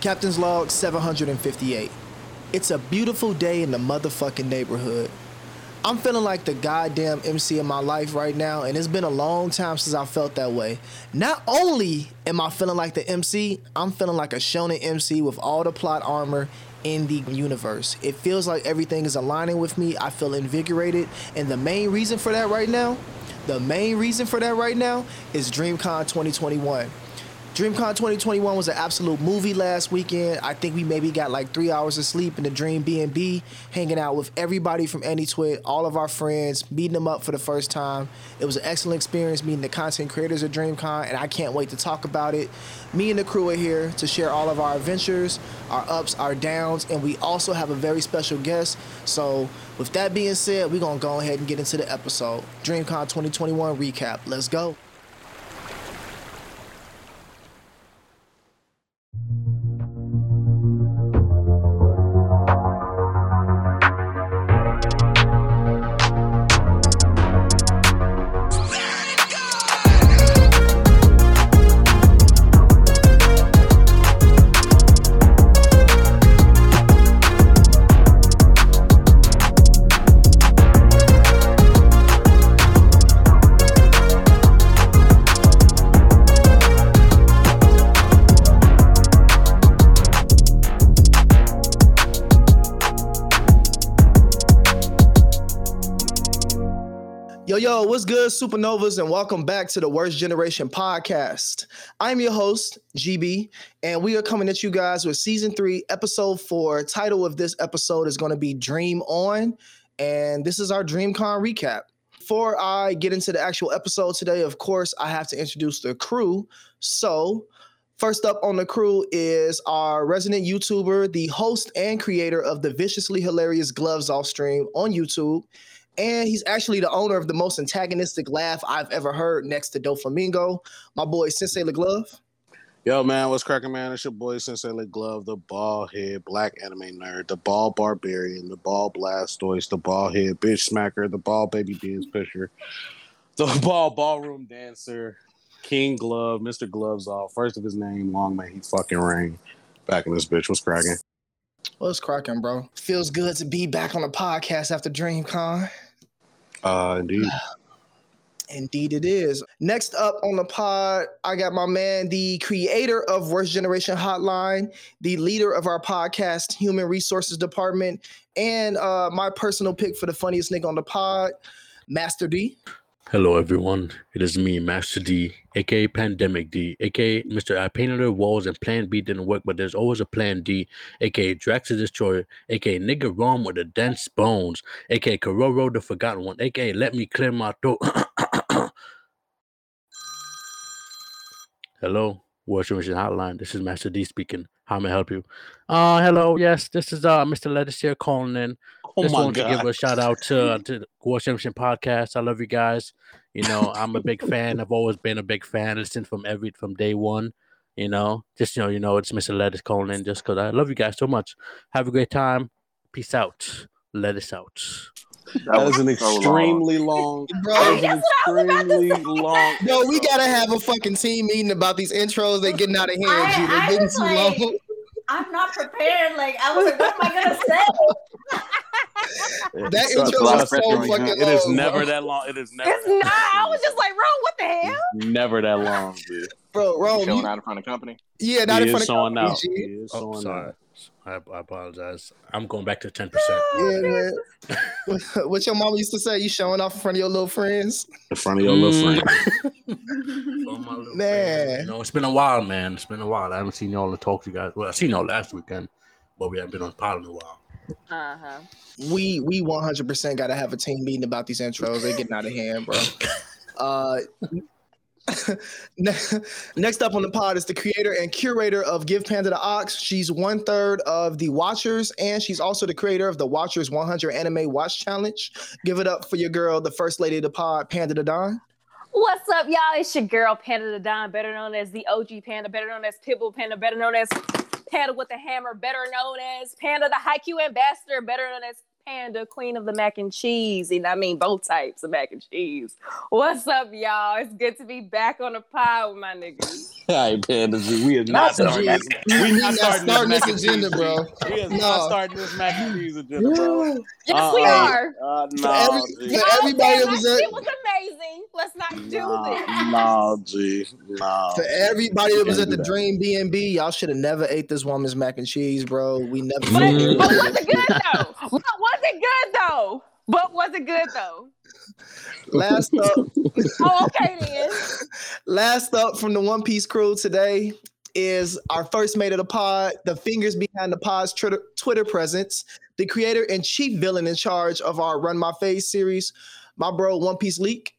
Captain's Log 758. It's a beautiful day in the motherfucking neighborhood. I'm feeling like the goddamn MC in my life right now, and it's been a long time since I felt that way. Not only am I feeling like the MC, I'm feeling like a shonen MC with all the plot armor in the universe. It feels like everything is aligning with me. I feel invigorated, and the main reason for that right now, the main reason for that right now is DreamCon 2021. DreamCon 2021 was an absolute movie last weekend. I think we maybe got like three hours of sleep in the Dream B&B, hanging out with everybody from AnyTwit, all of our friends, meeting them up for the first time. It was an excellent experience meeting the content creators of DreamCon, and I can't wait to talk about it. Me and the crew are here to share all of our adventures, our ups, our downs, and we also have a very special guest. So, with that being said, we're gonna go ahead and get into the episode. DreamCon 2021 recap. Let's go. Good, supernovas, and welcome back to the Worst Generation podcast. I'm your host, GB, and we are coming at you guys with season three, episode four. Title of this episode is going to be Dream On, and this is our DreamCon recap. Before I get into the actual episode today, of course, I have to introduce the crew. So, First up on the crew is our resident YouTuber, the host and creator of the viciously hilarious Gloves Off stream on YouTube. And he's actually the owner of the most antagonistic laugh I've ever heard next to Doflamingo. My boy Sensei LeGlove. Yo, man, what's cracking, man? It's your boy Sensei Glove, the ball head black anime nerd, the ball barbarian, the ball blastoise, the ball head bitch smacker, the ball baby beans pusher, the ball ballroom dancer, King Glove, Mr. Gloves off, first of his name, long may he fucking ring. Back in this bitch, what's cracking? What's cracking, bro? Feels good to be back on the podcast after DreamCon. Uh, indeed. Indeed, it is. Next up on the pod, I got my man, the creator of Worst Generation Hotline, the leader of our podcast, Human Resources Department, and uh, my personal pick for the funniest nigga on the pod, Master D. Hello, everyone. It is me, Master D, aka Pandemic D, aka Mr. I painted the walls and Plan B didn't work, but there's always a Plan D, aka Drax the Destroyer, aka Nigga Rome with the dense bones, aka Kororo the Forgotten One, aka Let Me Clear My Throat. hello, Worship Mission Hotline. This is Master D speaking. How may I help you? Uh, hello. Yes, this is uh Mr. Lettuce here calling in. Oh Just my wanted to give a shout out to uh, to the Worship Mission podcast. I love you guys. You know, I'm a big fan. I've always been a big fan. Listened from every from day one. You know, just you know, you know, it's Mr. Lettuce calling in just because I love you guys so much. Have a great time. Peace out. Lettuce out. That is an so long. extremely long, Bro, that is an That's what I was about to extremely long. Yo, we gotta have a fucking team meeting about these intros. They're getting out of hand, I- G. They're I getting was too like- long. I'm not prepared. Like I was like, what am I gonna say? That Trust- intro lot was so pressure on you. fucking It is never bro. that long. It is never. It's not. I was just like, bro, what the hell? never that long, dude. Bro, Rome, Showing you, out in front of company. yeah, not he in is front of company, out. He is Oh, sorry. out. I, I apologize. I'm going back to 10%. Yeah, man. what your mama used to say? You showing off in front of your little friends? In front of your little Mm. friend. Oh, Man. friend. You know, it's been a while, man. It's been a while. I haven't seen y'all to talk to you guys. Well, I seen y'all last weekend, but we haven't been on pod in a while. Uh huh. We we 100% got to have a team meeting about these intros. They're getting out of hand, bro. Uh, ne- next up on the pod is the creator and curator of Give Panda the Ox. She's one third of the Watchers, and she's also the creator of the Watchers 100 Anime Watch Challenge. Give it up for your girl, the first lady of the pod, Panda the Don. What's up, y'all? It's your girl Panda the Don, better known as the OG Panda, better known as Pitbull Panda, better known as Panda with the Hammer, better known as Panda the Haiku Ambassador, better known as Panda Queen of the Mac and Cheese. And I mean both types of mac and cheese. What's up, y'all? It's good to be back on the pod with my niggas. right, Panda G. We is not Not starting this. We We not not starting starting this this mac and agenda, bro. We is No. not starting this mac and cheese agenda, bro. Yes, we Uh-uh. are. Uh, For no, every- G. for everybody that was at shit was amazing. Let's not do No, this. no, G. No. for everybody that was at the that. Dream B and B, y'all should have never ate this woman's mac and cheese, bro. We never. But, but was it good though? But was it good though? But was it good though? Last up, Oh, okay then. last up from the One Piece crew today is our first mate of the pod, the fingers behind the pod's Twitter, Twitter presence, the creator and chief villain in charge of our Run My Face series, my bro One Piece Leak.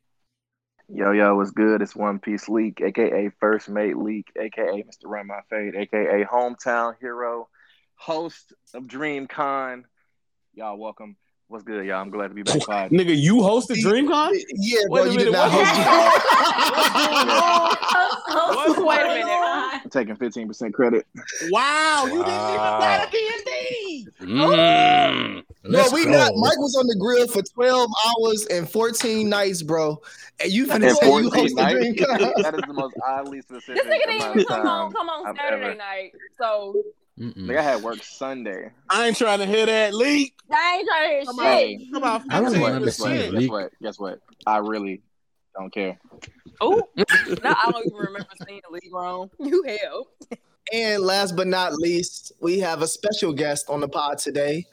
Yo, yo, what's good? It's One Piece Leak, aka First Mate Leak, aka Mr. Run My Fade, aka Hometown Hero, host of DreamCon. Y'all welcome. What's good, y'all? I'm glad to be back. Pod. Nigga, you hosted DreamCon? Yeah, bro, Wait a you did minute, not what host it. Wait a minute. I'm taking 15% credit. Wow, you didn't even Wow. play the D&D. Mm, Bro, we go. not. Mike was on the grill for 12 hours and 14 nights, bro. And you finna say you hosted nights. DreamCon. that is the most oddly specific. This nigga didn't even come on come on Saturday ever- night. So Mm-mm. Like I had work Sunday. I ain't trying to hear that leak. I ain't trying to hear Come shit. Hey, Come on, I don't guess even what? remember Guess seeing it Guess leak. what? Guess what? I really don't care. Oh, no, I don't even remember seeing the league wrong. You hell. And last but not least, we have a special guest on the pod today.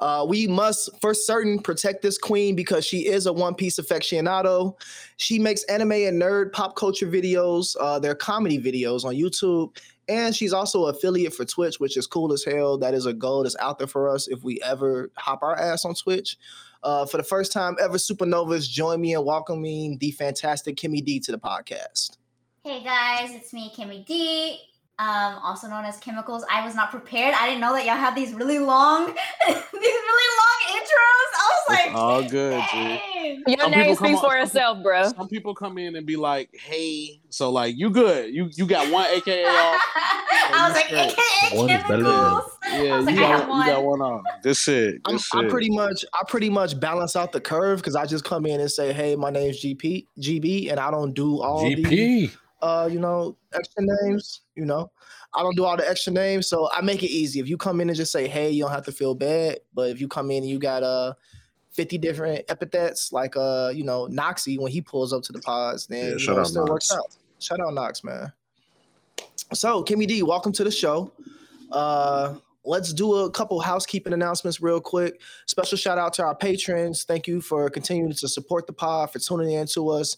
Uh, we must, for certain, protect this queen because she is a One Piece aficionado. She makes anime and nerd pop culture videos. Uh, they're comedy videos on YouTube. And she's also affiliate for Twitch, which is cool as hell. That is a goal that's out there for us if we ever hop our ass on Twitch. Uh, for the first time ever, Supernovas, join me in welcoming the fantastic Kimmy D to the podcast. Hey guys, it's me, Kimmy D, um, also known as Chemicals. I was not prepared. I didn't know that y'all had these really long, these really long intros. I was It's like, all good, G. dang. Your name speaks for itself, bro. Some people come in and be like, "Hey," so like you good? You you got one AKA off? I was like. AKA One is better than- Chemicals. Yeah, I you like, got got you got one. one on. This shit. I'm, This I shit. pretty much I pretty much balance out the curve because I just come in and say, "Hey, my name's GP GB," and I don't do all the GP. Uh, you know, extra names. You know, I don't do all the extra names, so I make it easy. If you come in and just say, "Hey," you don't have to feel bad. But if you come in and you got uh 50 different epithets, like uh, you know, Noxy when he pulls up to the pods, then Yeah, you shout know, it out still Nox. works out. Shout out Knox, man. So, Kimmy D, welcome to the show. Uh, let's do a couple housekeeping announcements real quick. Special shout out to our patrons. Thank you for continuing to support the pod, for tuning in to us.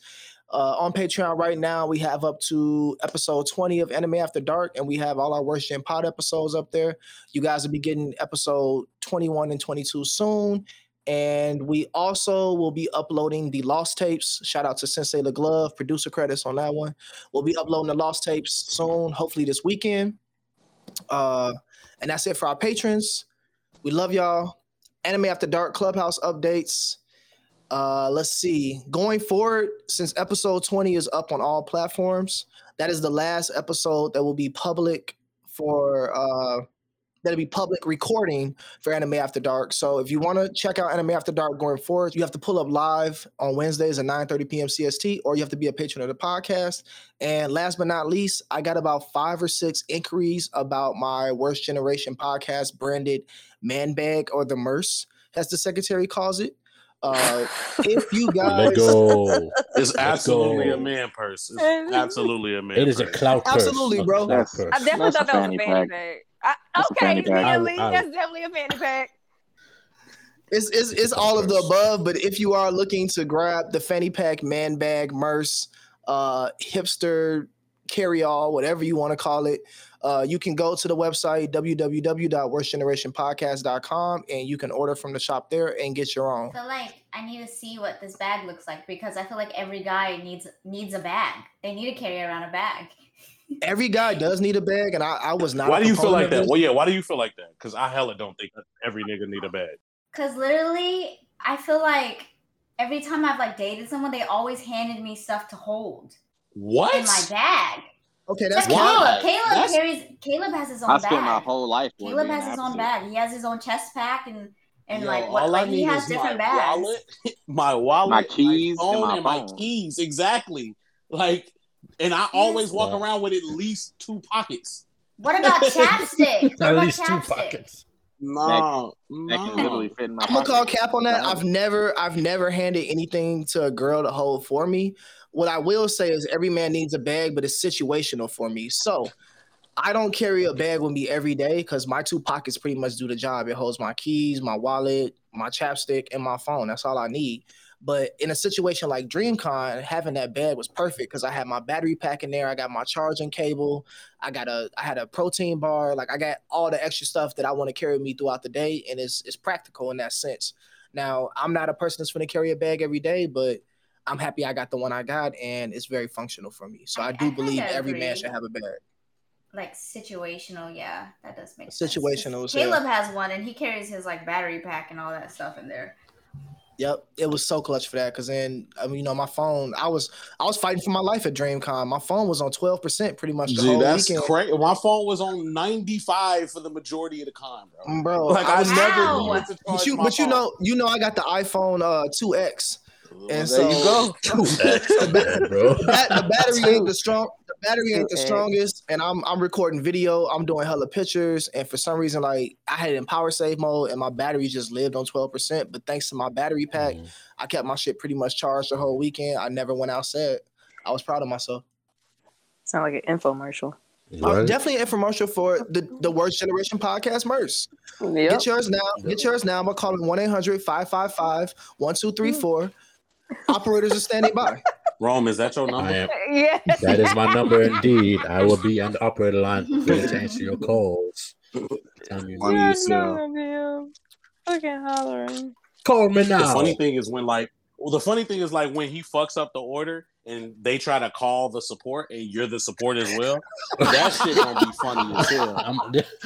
Uh, on Patreon right now, we have up to episode 20 of Anime After Dark, and we have all our Worst Gen Pod episodes up there. You guys will be getting episode 21 and 22 soon. And we also will be uploading the Lost Tapes. Shout out to Sensei the Glove, producer credits on that one. We'll be uploading the Lost Tapes soon, hopefully this weekend. Uh, and that's it for our patrons. We love y'all. Anime After Dark Clubhouse updates. Uh, let's see. Going forward, since episode 20 is up on all platforms, that is the last episode that will be public for uh that'll be public recording for Anime After Dark. So if you want to check out Anime After Dark going forward, you have to pull up live on Wednesdays at 9:30 p.m. CST, or you have to be a patron of the podcast. And last but not least, I got about five or six inquiries about my Worst Generation podcast branded man bag or the merce, as the secretary calls it. Uh, if you guys, Let go. It's absolutely go. a man purse. It's absolutely a man. It is a clout purse. Absolutely, bro. clout I definitely That's thought that was a fanny fanny pack. pack. I, okay, fanny pack. immediately, I- I- that's definitely a fanny pack. It's, it's, it's all of the above, but if you are looking to grab the fanny pack, man bag, merce, uh, hipster, carry all, whatever you want to call it, uh, you can go to the website www.worstgenerationpodcast.com and you can order from the shop there and get your own. I feel like I need to see what this bag looks like because I feel like every guy needs needs a bag. They need to carry around a bag. Every guy does need a bag, and I, I was not. Why do you feel like that? Well, yeah. Why do you feel like that? Because I hella don't think that every nigga need a bag. Cause literally, I feel like every time I've like dated someone, they always handed me stuff to hold What? in my bag. Okay, that's Why? Caleb. Caleb That's- carries. Caleb has his own I bag. spent my whole life. Caleb has his own bag. He has his own chest pack and and Yo, like what all I like he has different my bags. wallet, my wallet, My keys my phone, and my and my phone. keys. Exactly. Like and I always walk Wow. around with at least two pockets. What about chapstick? What At about least two pockets. No, That can no. literally fit in my I'm gonna call cap on that. I've never, I've never handed anything to a girl to hold for me. What I will say is, every man needs a bag, but it's situational for me. So, I don't carry a bag with me every day because my two pockets pretty much do the job. It holds my keys, my wallet, my chapstick, and my phone. That's all I need. But in a situation like DreamCon, having that bag was perfect because I had my battery pack in there. I got my charging cable. I got a, I had a protein bar. Like I got all the extra stuff that I want to carry me throughout the day, and it's it's practical in that sense. Now, I'm not a person that's going to carry a bag every day, but I'm happy I got the one I got, and it's very functional for me. So I- I, I do kinda believe every man should have a bag. Like situational, yeah, that does make Situational, sense. yeah. Caleb has one, and he carries his like battery pack and all that stuff in there. Yep, it was so clutch for that because then I mean, you know, my phone. I was I was fighting for my life at DreamCon. My phone was on twelve percent pretty much the Gee, whole that's weekend. crazy. My phone was on 95 for the majority of the con, bro. Bro, Like I I, was never Wow. needed to charge But you, my but you know, you know, I got the iPhone uh 2X. Well, and there you so- go. Bad, bro. That, the battery Two. ain't the strong. The battery ain't the strongest, and I'm I'm recording video. I'm doing hella pictures, and for some reason, like I had it in power save mode, and my battery just lived on 12 percent. But thanks to my battery pack, Mhm. I kept my shit pretty much charged the whole weekend. I never went outside. I was proud of myself. Sound like an infomercial. Uh, Right? definitely an infomercial for the the Worst Generation podcast merch. Yep. Get yours now. Get yours now. I'm gonna call it 1 800 555 1234. Operators are standing by. Rome, is that your number? Am. Yeah. That is my number indeed. I will be on the operator line ready to answer your calls. Tell me Funny Yeah, as hell. no, man. Fucking hollering. Call me now. The funny thing is when like well, the funny thing is like when he fucks up the order and they try to call the support and you're the support as well. That shit gonna be funny as hell. I'm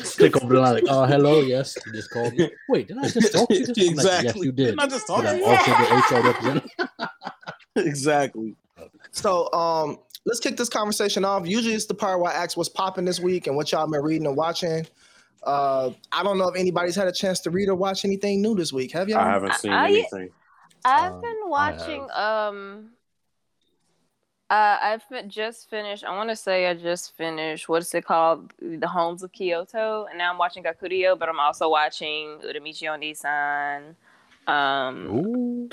click over the line like, oh hello, yes, you just called me. Wait, did I just talk to you? I'm like, yes, exactly. you did. Didn't I just talk to you? also the HR representative. exactly. So um let's kick this conversation off. Usually it's the part where I ask what's popping this week and what y'all been reading and watching. Uh I don't know if anybody's had a chance to read or watch anything new this week. Have y'all? I haven't seen I- anything. I've Um, been I watching. Um, uh, I've just finished. I want to say I just finished. What's it called? The Homes of Kyoto, and now I'm watching Gakurio, but I'm also watching Uramichi Oniisan. Um, Ooh.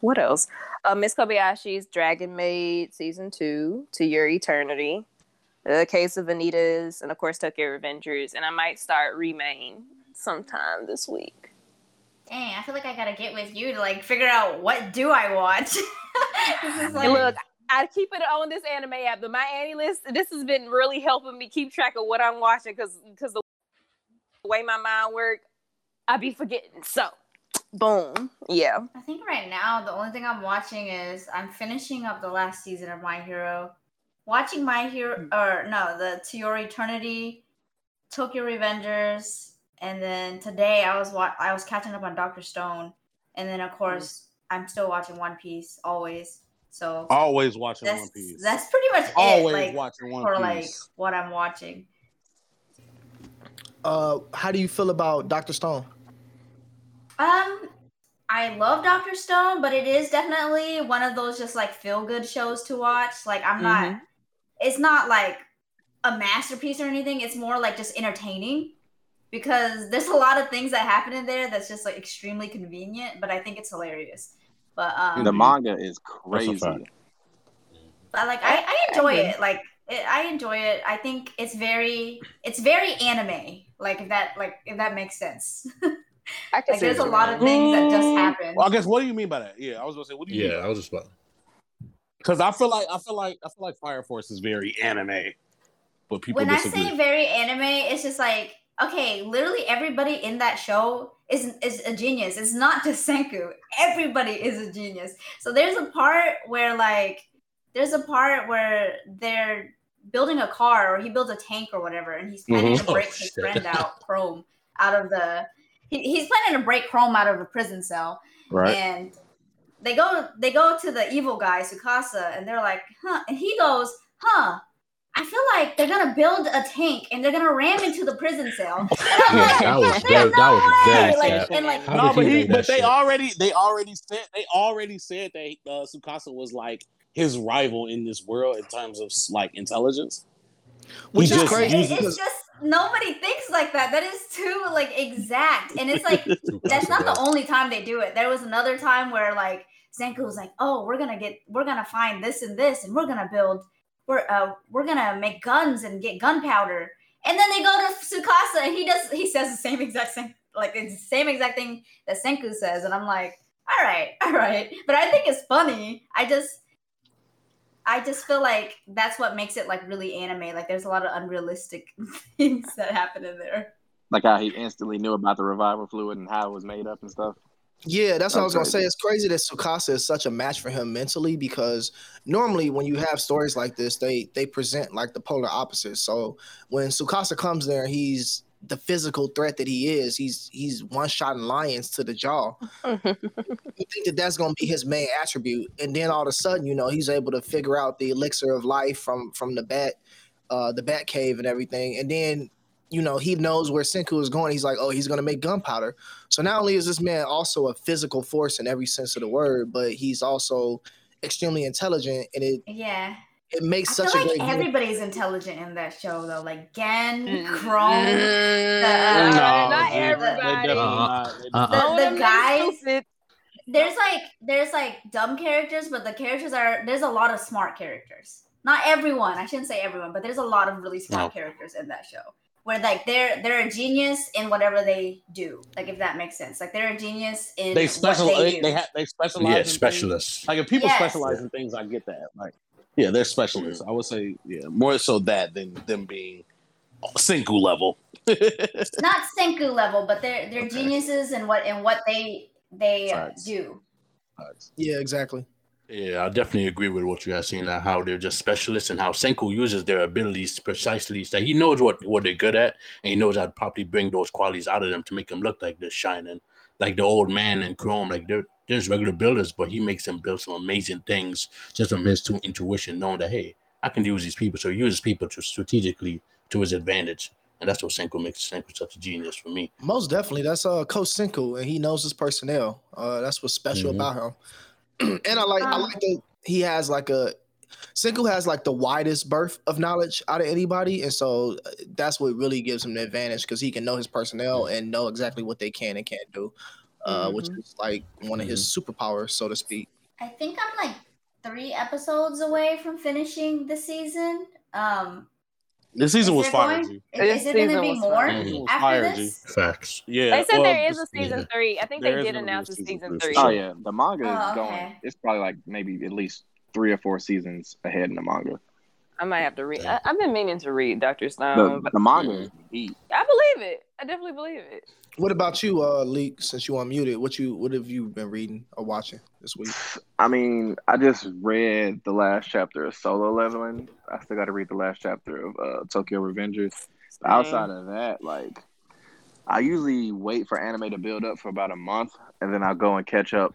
what else? Uh, Miss Kobayashi's Dragon Maid season two to Your Eternity, The Case of Vanitas, and of course Tokyo Revengers. And I might start Remain sometime this week. Dang, I feel like I gotta get with you to like figure out what do I watch. this is like, look, I keep it on this anime app, but my AniList. This has been really helping me keep track of what I'm watching because because the way my mind works, I be forgetting. So, boom, yeah. I think right now the only thing I'm watching is I'm finishing up the last season of My Hero, watching My Hero hmm. or no, the To Your Eternity, Tokyo Revengers, and then today I was wa- I was catching up on Doctor Stone, and then of hmm. course I'm still watching One Piece always. So Always watching One Piece. that's pretty much Always it. Like watching One for Piece. like what I'm watching. Uh how do you feel about Dr. Stone? Um, I love Doctor Stone, but it is definitely one of those just like feel good shows to watch. Like I'm not, Mhm. it's not like a masterpiece or anything. It's more like just entertaining because there's a lot of things that happen in there that's just like extremely convenient. But I think it's hilarious. But um, The manga is crazy. fact. but like I, I enjoy it. Like it, I enjoy it. I think it's very, it's very anime. Like if that, like if that makes sense. I can like there's a lot mean. of things that just Mm. happen. Well, I guess what do you mean by that? Yeah, I was gonna say, what do you mean? Yeah. I was just about. Because I feel like I feel like I feel like Fire Force is very anime, but people when I say very anime, it's just like okay, literally everybody in that show is is a genius. It's not just Senku. Everybody is a genius. So there's a part where like there's a part where they're building a car or he builds a tank or whatever, and he's planning Mhm. to break Oh, his shit. friend out, Chrome, out of the. He, he's planning to break Chrome out of a prison cell, right? and they go they go to the evil guy Tsukasa and they're like huh and he goes huh I feel like they're gonna build a tank and they're gonna ram into the prison cell. Yeah, like, that was "There's very- that was no way!" like, and like no, but he he, but they shit? already, they already said, they already said that uh, Tsukasa was like his rival in this world in terms of like intelligence. Which is just crazy. It- it's just nobody thinks like that. That is too like exact, and it's like that's not the only time they do it. There was another time where like Senku was like, "Oh, we're gonna get, we're gonna find this and this, and we're gonna build, we're uh, we're gonna make guns and get gunpowder." And then they go to Tsukasa and he does, he says the same exact thing, like the same exact thing that Senku says, and I'm like, "All right, all right," but I think it's funny. I just. I just feel like that's what makes it like really anime. Like there's a lot of unrealistic things that happen in there. Like how he instantly knew about the revival fluid and how it was made up and stuff. Yeah, that's what I was gonna say. It's crazy that Tsukasa is such a match for him mentally because normally when you have stories like this, they they present like the polar opposites. So when Tsukasa comes there, he's the physical threat that he is. He's he's one shot lions to the jaw. you think that that's going to be his main attribute, and then all of a sudden, you know, he's able to figure out the elixir of life from from the bat, uh, the bat cave and everything, and then you know he knows where Senku is going. He's like, oh, he's going to make gunpowder. So not only is this man also a physical force in every sense of the word, but he's also extremely intelligent, and it Yeah. it makes I such feel a like great. everybody's intelligent in that show though. Like Gen, Mm. Chrome, Uh, not they- they everybody. definitely Uh-uh. not. They Uh-uh. the, the guys. There's like there's like dumb characters, but the characters are there's a lot of smart characters. Not everyone. I shouldn't say everyone, but there's a lot of really smart No. characters in that show. Where like they're they're a genius in whatever they do. Like if that makes sense. Like they're a genius in They what specialize. they They, do. they, ha- they specialize. Yeah, in things. specialists. Like if people Yes. specialize in things, I get that. Like, yeah, they're specialists. I would say, yeah, more so that than them being Senku level. not Senku level, but they're they're Okay. geniuses in what in what they they uh, Facts. do. Yeah, exactly. Yeah, I definitely agree with what you are saying. That how they're just specialists and how Senku uses their abilities precisely. So he knows what what they're good at, and he knows how to properly bring those qualities out of them to make them look like they're shining, like the old man in Chrome. Like they're there's regular builders, but he makes them build some amazing things just from his intuition, knowing that hey, I can use these people. So he uses people to strategically to his advantage, and that's what Senku makes Senku such a genius for me. Most definitely, that's uh Coach Senku, and he knows his personnel. Uh, that's what's special Mhm. about him. and I like I Um, like that he has like a Senku has like the widest berth of knowledge out of anybody, and so uh, that's what really gives him the advantage because he can know his personnel and know exactly what they can and can't do, uh, which is like one of his superpowers, so to speak. I think I'm like three episodes away from finishing the season. Um, this season is was there fire. going- G. is, This is it going to be more fire. It was after fire, G. this? Facts. Yeah, They said well, there is a season yeah. three. I think There they did gonna be a announce a season season three, three. Oh yeah, the manga Oh, is okay. going. It's probably like maybe at least three or four seasons ahead in the manga. I might have to read. Damn. I, I've been meaning to read Doctor The, Stone, but the manga is deep. I believe it. I definitely believe it. What about you, uh, Leak? Since you unmuted, what you what have you been reading or watching this week? I mean, I just read the last chapter of Solo Leveling. I still got to read the last chapter of uh, Tokyo Revengers. But outside of that, like, I usually wait for anime to build up for about a month, and then I'll go and catch up,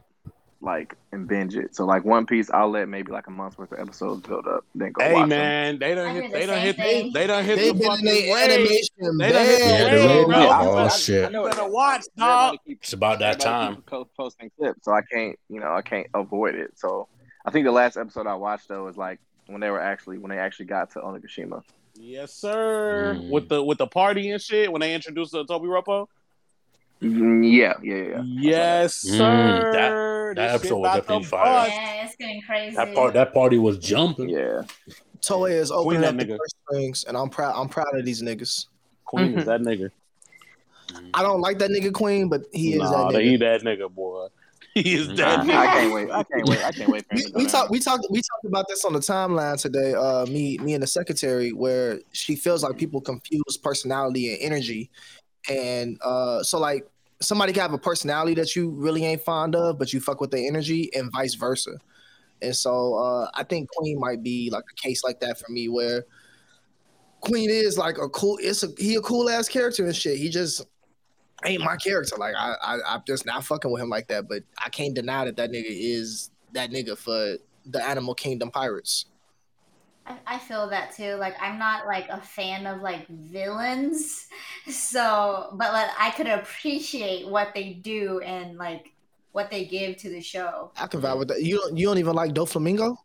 like, and binge it. So, like, One Piece, I'll let maybe like a month worth of episodes build up, then go Hey watch man, they I done hear hit. the They done same hit. thing. They done hit They've the been in fucking their wave. animation They done hit the Yeah, bad. the wave, wave, bro. yeah. Oh, I- shit. I know You it. better watch, dog. It's about that time. posting clips, so I can't, you know, I can't avoid it. So I think the last episode I watched though was like when they were actually when they actually got to Onigashima. Yes, sir. Mm. With the with the party and shit when they introduced the Tobi Roppo. Mm, Yeah, yeah, yeah. Yes, Mm, sir. that- that episode was definitely to fire. Yeah, it's getting crazy. That part, that party was jumping. Yeah. Toei is opening that up the nigga. purse strings, and I'm proud. I'm proud of these niggas. Queen Mhm. is that nigga. I don't like that nigga Queen, but he is nah, that nigga. eat that nigga, boy. He is I, that I nigga. can't wait. I can't wait. I can't wait for We, to we talked we talked we talked about this on the timeline today. Uh, me me and the secretary, where she feels like people confuse personality and energy, and uh, so like somebody can have a personality that you really ain't fond of, but you fuck with their energy, and vice versa. And so uh, I think Queen might be like a case like that for me, where Queen is like a cool. It's a he a cool ass character and shit. He just ain't my character. Like I, I I'm just not fucking with him like that. But I can't deny that that nigga is that nigga for the Animal Kingdom Pirates. I, I feel that too. Like I'm not like a fan of like villains, so but like I could appreciate what they do and like what they give to the show. I can vibe with that. You don't you don't even like Doflamingo?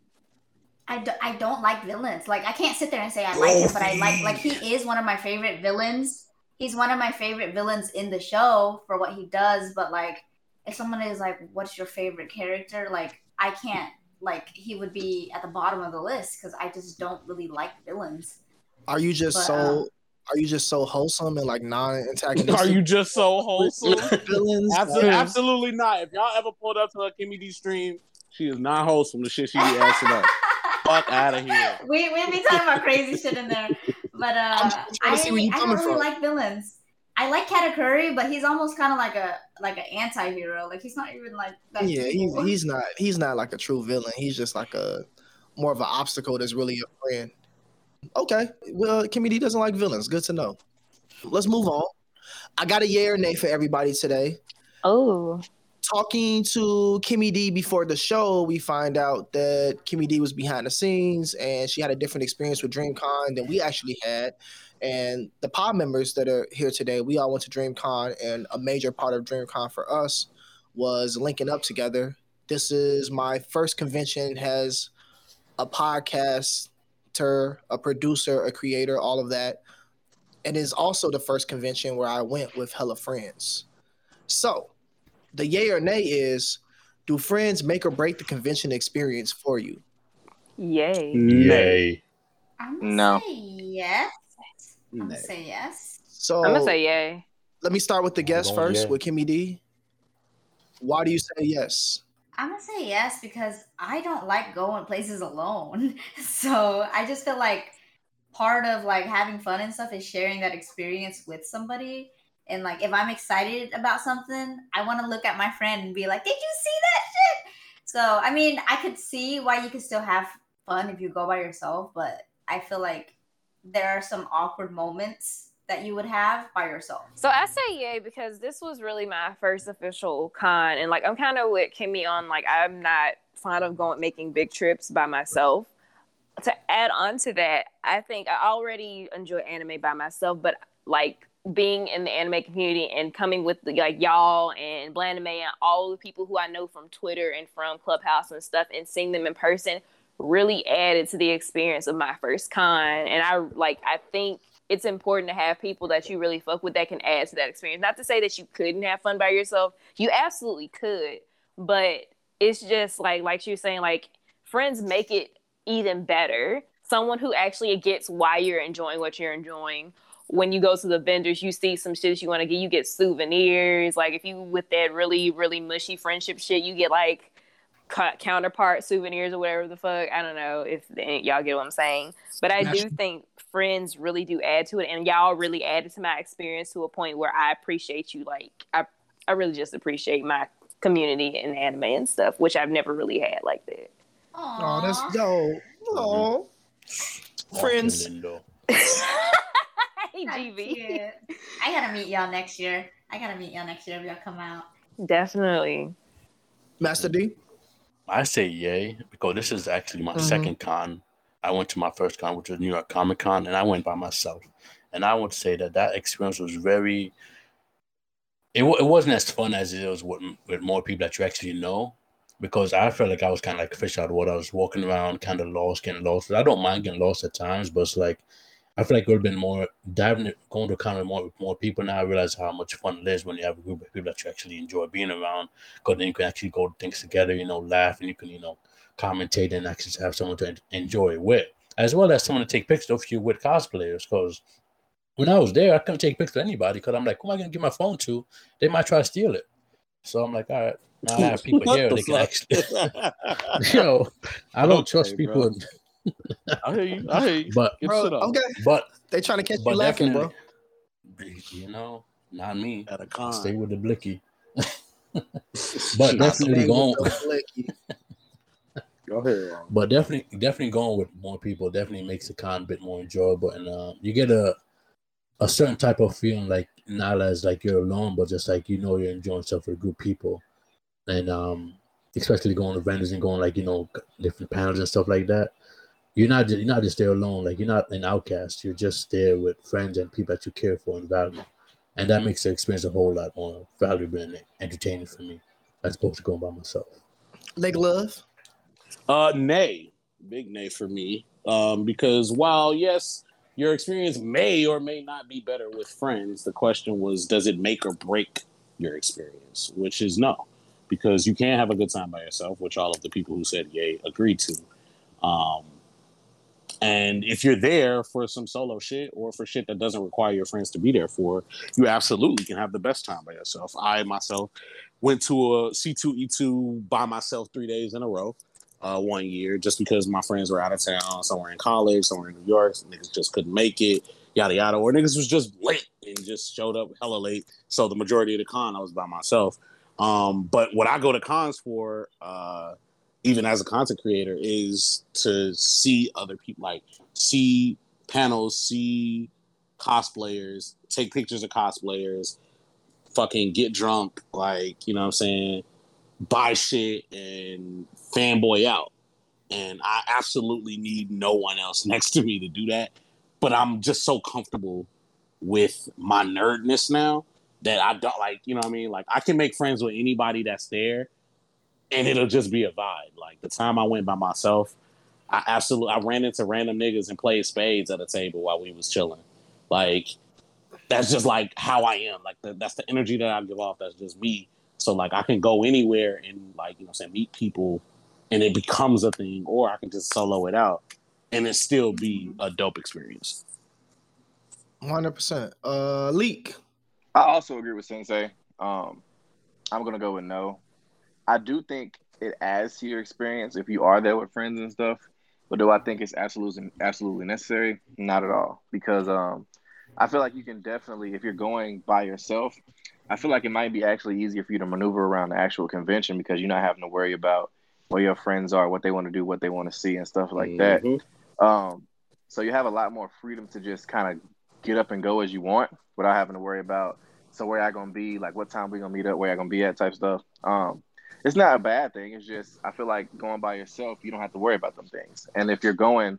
I, do, I don't like villains. Like I can't sit there and say I like him, but I like like he is one of my favorite villains. He's one of my favorite villains in the show for what he does. But like, if someone is like, "What's your favorite character?" Like I can't like he would be at the bottom of the list because I just don't really like villains. Are you just But, so? um, are you just so wholesome and like non-antagonistic? Are you just so wholesome? villains? Absolutely, absolutely not. If y'all ever pulled up to a Kimmy D stream, she is not wholesome. The shit she be asking up. Fuck out of here. we we be talking about crazy shit in there, but uh, I'm just trying I, see where you I coming don't really from. like villains. I like Katakuri, but he's almost kind of like a like an anti-hero. Like he's not even like that. Yeah, he's cool. he's not he's not like a true villain. He's just like a more of an obstacle that's really a friend. Okay, well, Kimmy D doesn't like villains. Good to know. Let's move on. I got a yay or nay for everybody today. Oh, Talking to Kimmy D before the show, we find out that Kimmy D was behind the scenes and she had a different experience with DreamCon than we actually had. And the pod members that are here today, we all went to DreamCon, and a major part of DreamCon for us was linking up together. This is my first convention has a podcaster, a producer, a creator, all of that. And is also the first convention where I went with hella friends. So, the yay or nay is do friends make or break the convention experience for you? yay! Yay. I'm No. say yes. I'm gonna Nay. say yes. So I'm gonna say yay. let me start with the guest first yay. with Kimmy D. Why do you say yes? I'm gonna say yes because I don't like going places alone. So I just feel like part of like having fun and stuff is sharing that experience with somebody. And like if I'm excited about something, I want to look at my friend and be like, "Did you see that shit?" So I mean, I could see why you could still have fun if you go by yourself, but I feel like there are some awkward moments that you would have by yourself. So I say yay because this was really my first official con, and like I'm kind of with Kimmy on like I'm not fond of going making big trips by myself. To add on to that, I think I already enjoy anime by myself, but like being in the anime community and coming with the, like y'all and Blandame and all the people who I know from Twitter and from Clubhouse and stuff, and seeing them in person really added to the experience of my first con. And I like I think it's important to have people that you really fuck with that can add to that experience. Not to say that you couldn't have fun by yourself. You absolutely could, but it's just like like she was saying, like friends make it even better. Someone who actually gets why you're enjoying what you're enjoying. When you go to the vendors, you see some shit you want to get. You get souvenirs. Like if you with that really really mushy friendship shit, you get like ca- counterpart souvenirs or whatever the fuck. I don't know if y'all get what I'm saying, but I do think friends really do add to it, and y'all really added to my experience to a point where I appreciate you. Like I, I really just appreciate my community and anime and stuff, which I've never really had like that. Oh, that's Aw. dope. Oh, friends. Walking window. hey, That's GB. I gotta meet y'all next year. I gotta meet y'all next year if y'all come out. Definitely. Master D. I say yay because this is actually my Mhm. second con. I went to my first con, which was New York Comic Con, and I went by myself. And I would say that that experience was very. It, wa- it wasn't as fun as it was with, with more people that you actually know, because I felt like I was kind of like a fish out of water. I was walking around, kind of lost, getting lost. I don't mind getting lost at times, but it's like I feel like it would have been more diving, going to a con with more with more people. Now I realize how much fun it is when you have a group of people that you actually enjoy being around because then you can actually go things together, you know, laugh and you can, you know, commentate and actually have someone to enjoy it with, as well as someone to take pictures of you with cosplayers. Because when I was there, I couldn't take pictures of anybody because I'm like, who am I going to give my phone to? They might try to steal it. So I'm like, all right, now I have people here. the They can fuck? actually, yo, I don't Okay, trust bro. People, I hear you. I hear you. but Bro, sit up okay. but They trying to catch but you laughing, bro. you know, not me. at a con. stay with the blicky. But definitely going. with. Go ahead. Ron. but definitely definitely going with more people definitely makes the con a bit more enjoyable and uh, you get a a certain type of feeling like not as like you're alone but just like you know you're enjoying stuff with a group of people and um especially going to vendors and going like you know different panels and stuff like that you're not just, you're not just there alone like you're not an outcast you're just there with friends and people that you care for and value and that makes the experience a whole lot more valuable and entertaining for me as opposed to going by myself LeGlove. Uh, nay. big nay for me. Um, because while yes, your experience may or may not be better with friends, the question was, does it make or break your experience? Which is no, because you can't have a good time by yourself, which all of the people who said yay agreed to. Um, and if you're there for some solo shit or for shit that doesn't require your friends to be there for, you absolutely can have the best time by yourself. I myself went to a C2E2 by myself three days in a row uh, one year just because my friends were out of town, somewhere in college, somewhere in New York. Niggas just couldn't make it, yada yada. Or niggas was just late and just showed up hella late. So the majority of the con I was by myself. Um, but what I go to cons for, uh, even as a content creator, is to see other people, like see panels, see cosplayers, take pictures of cosplayers, fucking get drunk, like, you know what I'm saying? Buy shit and fanboy out. And I absolutely need no one else next to me to do that. But I'm just so comfortable with my nerdness now that I don't like, you know what I mean? Like I can make friends with anybody that's there and it'll just be a vibe. Like the time I went by myself, I absolutely I ran into random niggas and played spades at a table while we was chilling. Like that's just like how I am. Like the, that's the energy that I give off. That's just me. So like I can go anywhere and like you know say meet people, and it becomes a thing, or I can just solo it out, and it still be a dope experience. Hundred percent. Uh, leak. I also agree with Sensei. Um, I'm gonna go with no. I do think it adds to your experience if you are there with friends and stuff. But do I think it's absolutely absolutely necessary? Not at all. Because um, I feel like you can definitely, if you're going by yourself, I feel like it might be actually easier for you to maneuver around the actual convention because you're not having to worry about where your friends are, what they want to do, what they want to see, and stuff like Mhm. that. Um, so you have a lot more freedom to just kind of get up and go as you want without having to worry about so where I gonna be, like what time we gonna meet up, where I gonna be at, type stuff. Um, it's not a bad thing. It's just I feel like going by yourself, you don't have to worry about them things. And if you're going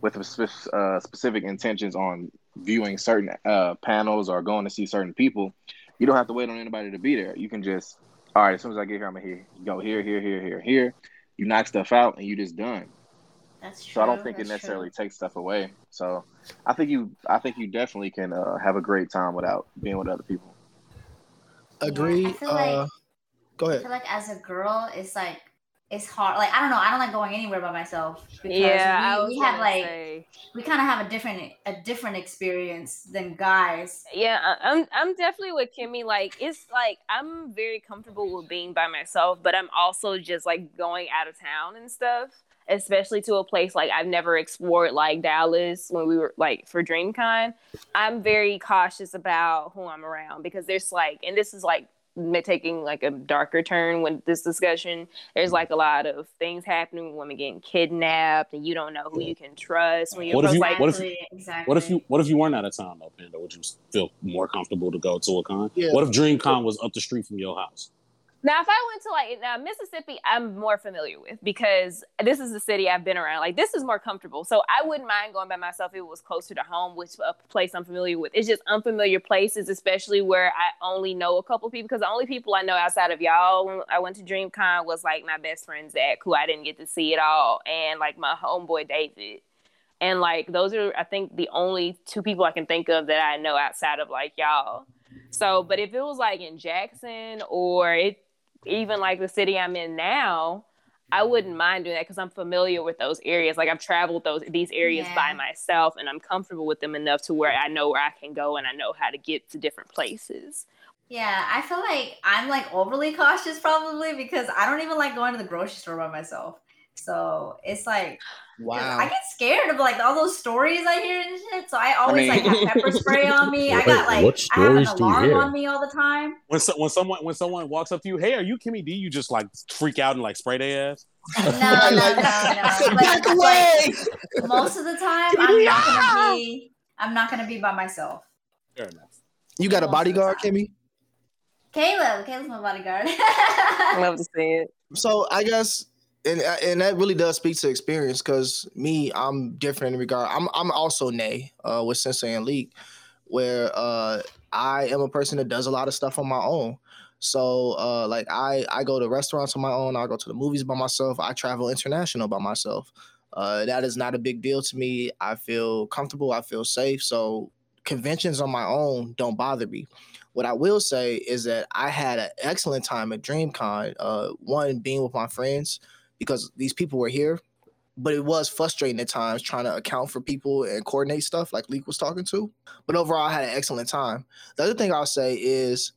with a spe- uh, specific intentions on viewing certain uh, panels or going to see certain people, you don't have to wait on anybody to be there. You can just, all right, as soon as I get here, I'm gonna here. You go here, here, here, here, here. You knock stuff out, and you just done. That's true. So I don't think it necessarily true. takes stuff away. So I think you, I think you definitely can uh, have a great time without being with other people. Agree. I feel like- go I feel like as a girl, it's like it's hard. Like I don't know. I don't like going anywhere by myself because Yeah, we, we have like say. we kind of have a different a different experience than guys. Yeah, I- I'm I'm definitely with Kimmy. Like it's like I'm very comfortable with being by myself, but I'm also just like going out of town and stuff, especially to a place like I've never explored like Dallas when we were like for DreamCon. I'm very cautious about who I'm around because there's like and this is like ma- taking like a darker turn with this discussion there's mm-hmm. like a lot of things happening women getting kidnapped and you don't know who you can trust when you're What if you- like what if- Exactly, exactly. What if you What if you weren't out of town though, Panda? Would you feel more comfortable to go to a con? Yeah. What if DreamCon was up the street from your house? Now, if I went to like now Mississippi, I'm more familiar with because this is the city I've been around. Like this is more comfortable, so I wouldn't mind going by myself if it was closer to home, which a place I'm familiar with. It's just unfamiliar places, especially where I only know a couple people. Because the only people I know outside of y'all when I went to DreamCon was like my best friend Zach, who I didn't get to see at all, and like my homeboy David. And like those are, I think, the only two people I can think of that I know outside of like y'all. So, but if it was like in Jackson or it even like the city I'm in now, I mm-hmm. wouldn't mind doing that because I'm familiar with those areas. Like I've traveled those these areas by myself, and I'm comfortable with them enough to where I know where I can go and I know how to get to different places. Yeah, I feel like I'm like overly cautious probably because I don't even like going to the grocery store by myself. So it's like 'cause I get scared of like all those stories I hear and shit. So I always mean- like have pepper spray on me. I got like what I have an stories do you alarm hear? on me all the time. When so, when someone when someone walks up to you, hey, are you Kimmy D? You just like freak out and like spray their ass. No, no, no, no. Like, Back like, away. most of the time I'm not gonna be I'm not gonna be by myself. Fair enough. You got a bodyguard, Kimmy? Caleb, Caleb's my bodyguard. Love to see it. So I guess, and and that really does speak to experience because me, I'm different in regard. I'm I'm also nay uh, with Sensei and Leak, where uh, I am a person that does a lot of stuff on my own. So uh, like I I go to restaurants on my own. I go to the movies by myself. I travel international by myself. Uh, that is not a big deal to me. I feel comfortable. I feel safe. So conventions on my own don't bother me. What I will say is that I had an excellent time at DreamCon. Uh, one being with my friends because these people were here, but it was frustrating at times trying to account for people and coordinate stuff like Leek was talking to. But overall, I had an excellent time. The other thing I'll say is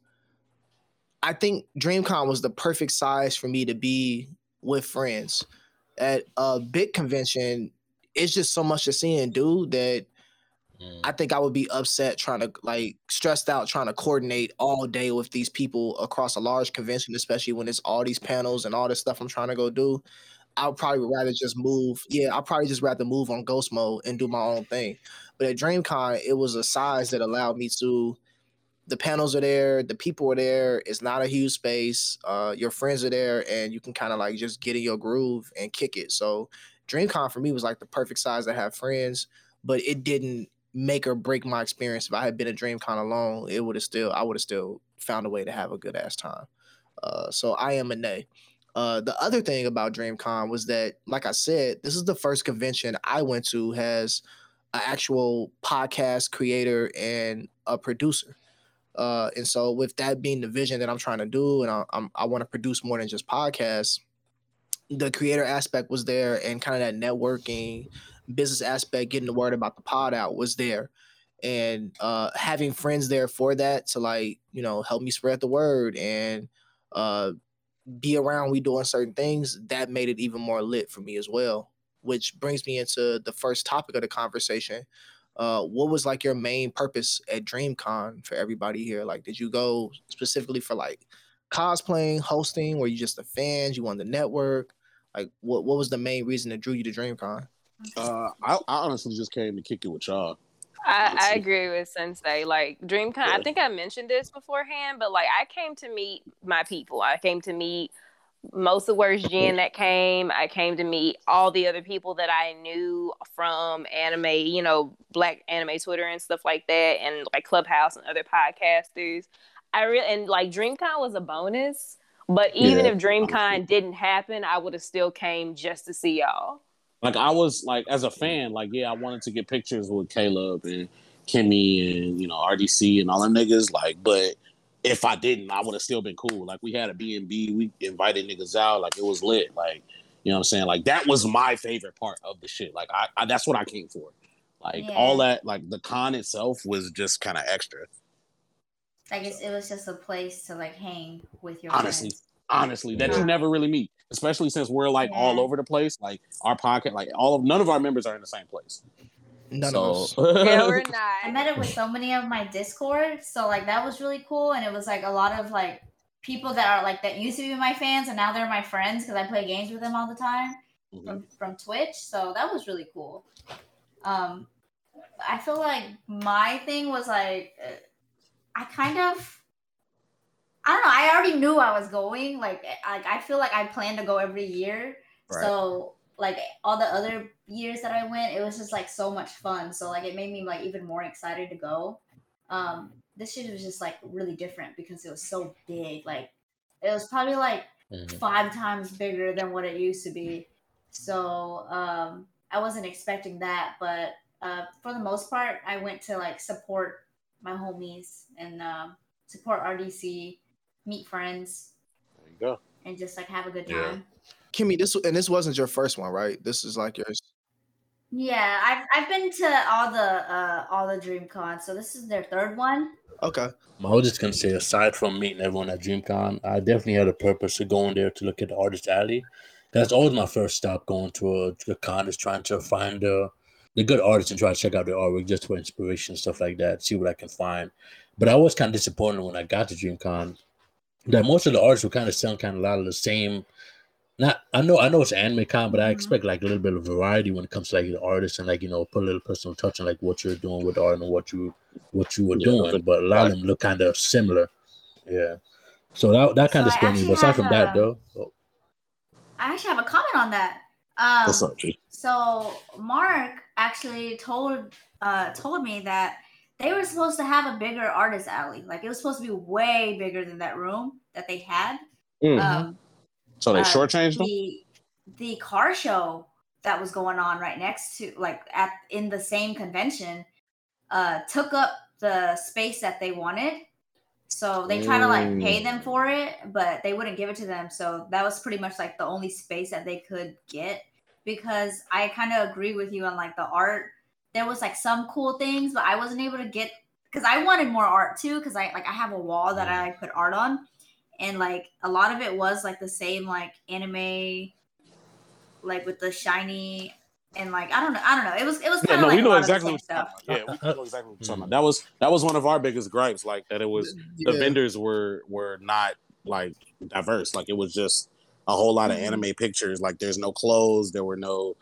I think DreamCon was the perfect size for me to be with friends. At a big convention, it's just so much to see and do that Mm. I think I would be upset trying to like stressed out trying to coordinate all day with these people across a large convention, especially when it's all these panels and all this stuff I'm trying to go do. I would probably rather just move. Yeah, I'd probably just rather move on ghost mode and do my own thing. But at DreamCon, it was a size that allowed me to. The panels are there, the people are there. It's not a huge space. Uh, your friends are there, and you can kind of like just get in your groove and kick it. So, DreamCon for me was like the perfect size to have friends, but it didn't make or break my experience. If I had been at DreamCon alone, it would have still I would have still found a way to have a good ass time. Uh, so I am a nay. Uh, the other thing about DreamCon was that, like I said, this is the first convention I went to has an actual podcast creator and a producer. Uh, and so, with that being the vision that I'm trying to do, and I, I'm, I want to produce more than just podcasts, the creator aspect was there, and kind of that networking, business aspect, getting the word about the pod out was there, and uh, having friends there for that to like you know help me spread the word and uh, be around we doing certain things that made it even more lit for me as well. Which brings me into the first topic of the conversation. Uh, what was like your main purpose at DreamCon for everybody here? Like, did you go specifically for like cosplaying, hosting? Were you just a fan? You wanted the network? Like, what what was the main reason that drew you to DreamCon? Uh, I, I honestly just came to kick it with y'all. I, I agree with Sensei. Like DreamCon, Yeah. I think I mentioned this beforehand, but like I came to meet my people. I came to meet most of Worst Gen that came. I came to meet all the other people that I knew from anime, you know, black anime Twitter and stuff like that, and like Clubhouse and other podcasters. I really and like DreamCon was a bonus, but even Yeah, if DreamCon honestly. didn't happen, I would have still came just to see y'all. Like I was like as a fan, like yeah, I wanted to get pictures with Caleb and Kimmy and you know RDC and all them niggas. Like, but if I didn't, I would have still been cool. Like we had a B and B, we invited niggas out. Like it was lit. Like you know what I'm saying. Like that was my favorite part of the shit. Like I, I that's what I came for. Like Yeah. all that, like the con itself was just kind of extra. I guess it was just a place to like hang with your Honestly. friends. honestly that Yeah. you never really meet especially since we're like all over the place like our pocket like all of none of our members are in the same place None so of us. Yeah, we're not. I met it with so many of my Discord, so like that was really cool, and it was like a lot of like people that are like that used to be my fans, and now they're my friends because I play games with them all the time Mhm. from from Twitch. So that was really cool. Um, I feel like my thing was like uh, I kind of I don't know. I already knew I was going. Like, like I feel like I plan to go every year. Right. So like all the other years that I went, it was just like so much fun. So like it made me like even more excited to go. Um, this year was just like really different because it was so big. Like it was probably like Mhm. five times bigger than what it used to be. So um, I wasn't expecting that, but uh, for the most part, I went to like support my homies and um, support RDC, meet friends, there you go and just like have a good Yeah. time. Kimmy, this and this wasn't your first one, right? This is like yours. Yeah, I've I've been to all the uh, all the Dream Cons, so this is their third one. Okay. I was just gonna say, aside from meeting everyone at DreamCon, I definitely had a purpose of going there to look at the artist alley. That's always my first stop going to a, a con is trying to find the the good artists and try to check out their artwork just for inspiration and stuff like that. See what I can find. But I was kind of disappointed when I got to DreamCon that most of the artists were kind of selling kind of a lot of the same. Not I know I know it's anime con, but I Mhm. expect like a little bit of variety when it comes to like the artists and like you know put a little personal touch on like what you're doing with art and what you what you were Yeah, doing. but- But a lot of them look kind of similar. Yeah. So that that kind So of I scared me. But aside have from that though, oh, I actually have a comment on that. Um, what's up G? So Mark actually told uh told me that they were supposed to have a bigger artist alley. Like it was supposed to be way bigger than that room that they had. Mm. Um, so they uh, shortchanged them the the car show that was going on right next to like at in the same convention uh took up the space that they wanted so they try to like pay them for it but they wouldn't give it to them so that was pretty much like the only space that they could get because i kind of agree with you on like the art there was like some cool things but i wasn't able to get because i wanted more art too because i like i have a wall that i like put art on and like a lot of it was like the same like anime like with the shiny and like I don't know I don't know it was it was Yeah, kind no, of like we know exactly of what the you're same stuff. Yeah, we know exactly what you're talking about. That was that was one of our biggest gripes, like that it was the vendors were were not like diverse. Like it was just a whole lot of Mhm. anime pictures. Like there's no clothes, there were no,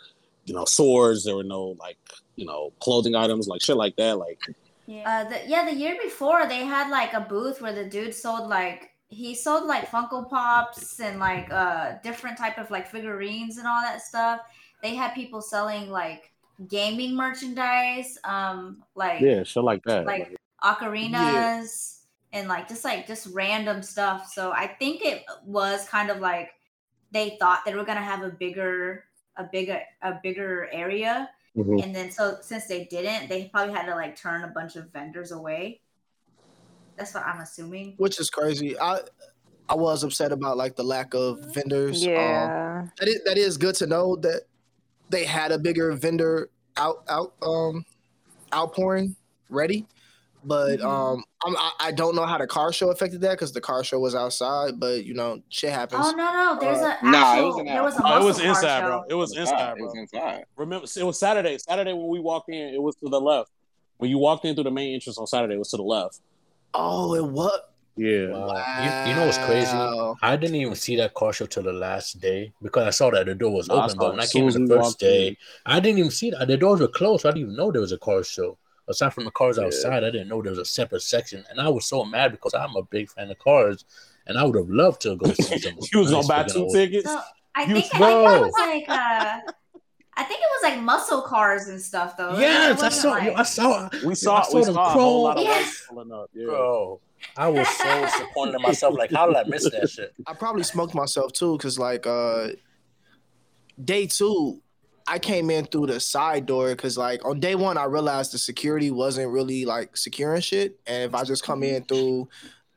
you know, swords, there were no like, you know, clothing items, like shit like that. Like Uh, the, yeah, the year before they had like a booth where the dude sold like he sold like Funko Pops and like uh different type of like figurines and all that stuff. They had people selling like gaming merchandise, um, like yeah, shit like that. like ocarinas and like just like just random stuff. So I think it was kind of like they thought they were gonna have a bigger a bigger a bigger area Mhm. and then so since they didn't they probably had to like turn a bunch of vendors away that's what i'm assuming which is crazy. I I was upset about like the lack of vendors. Um, Yeah. that is that is good to know that they had a bigger vendor out out um outpouring ready. But Mhm. um, I'm, I I don't know how the car show affected that because the car show was outside. But you know, shit happens. oh no no there's Uh, a Nah, it actual, was an there was a Oh, it was inside, bro. It was inside, It was inside. Remember, it was Saturday. Saturday when we walked in, it was to the left. When you walked in through the main entrance on Saturday, it was to the left. Oh, it was. Yeah. Wow. You, you know what's crazy? I didn't even see that car show till the last day because I saw that the door was No, open. But when I came soon in the first day, in. I didn't even see that. The doors were closed. So I didn't even know there was a car show. Aside from the cars Yeah. outside, I didn't know there was a separate section. And I was so mad because I'm a big fan of cars. And I would have loved to go see some. you was gonna nice buy friggin' two old- tickets. so i You- think, I think Bro. it was like uh i think it was like muscle cars and stuff though It Yes, I saw. like- yo, I saw. We I saw, saw we them saw a whole lot of chrome- lights pulling up. Yeah. Bro, I was so disappointed in myself. Like, how did I miss that shit? I probably smoked myself too, cause like uh day two, I came in through the side door because like on day one I realized the security wasn't really like securing shit. And if I just come in through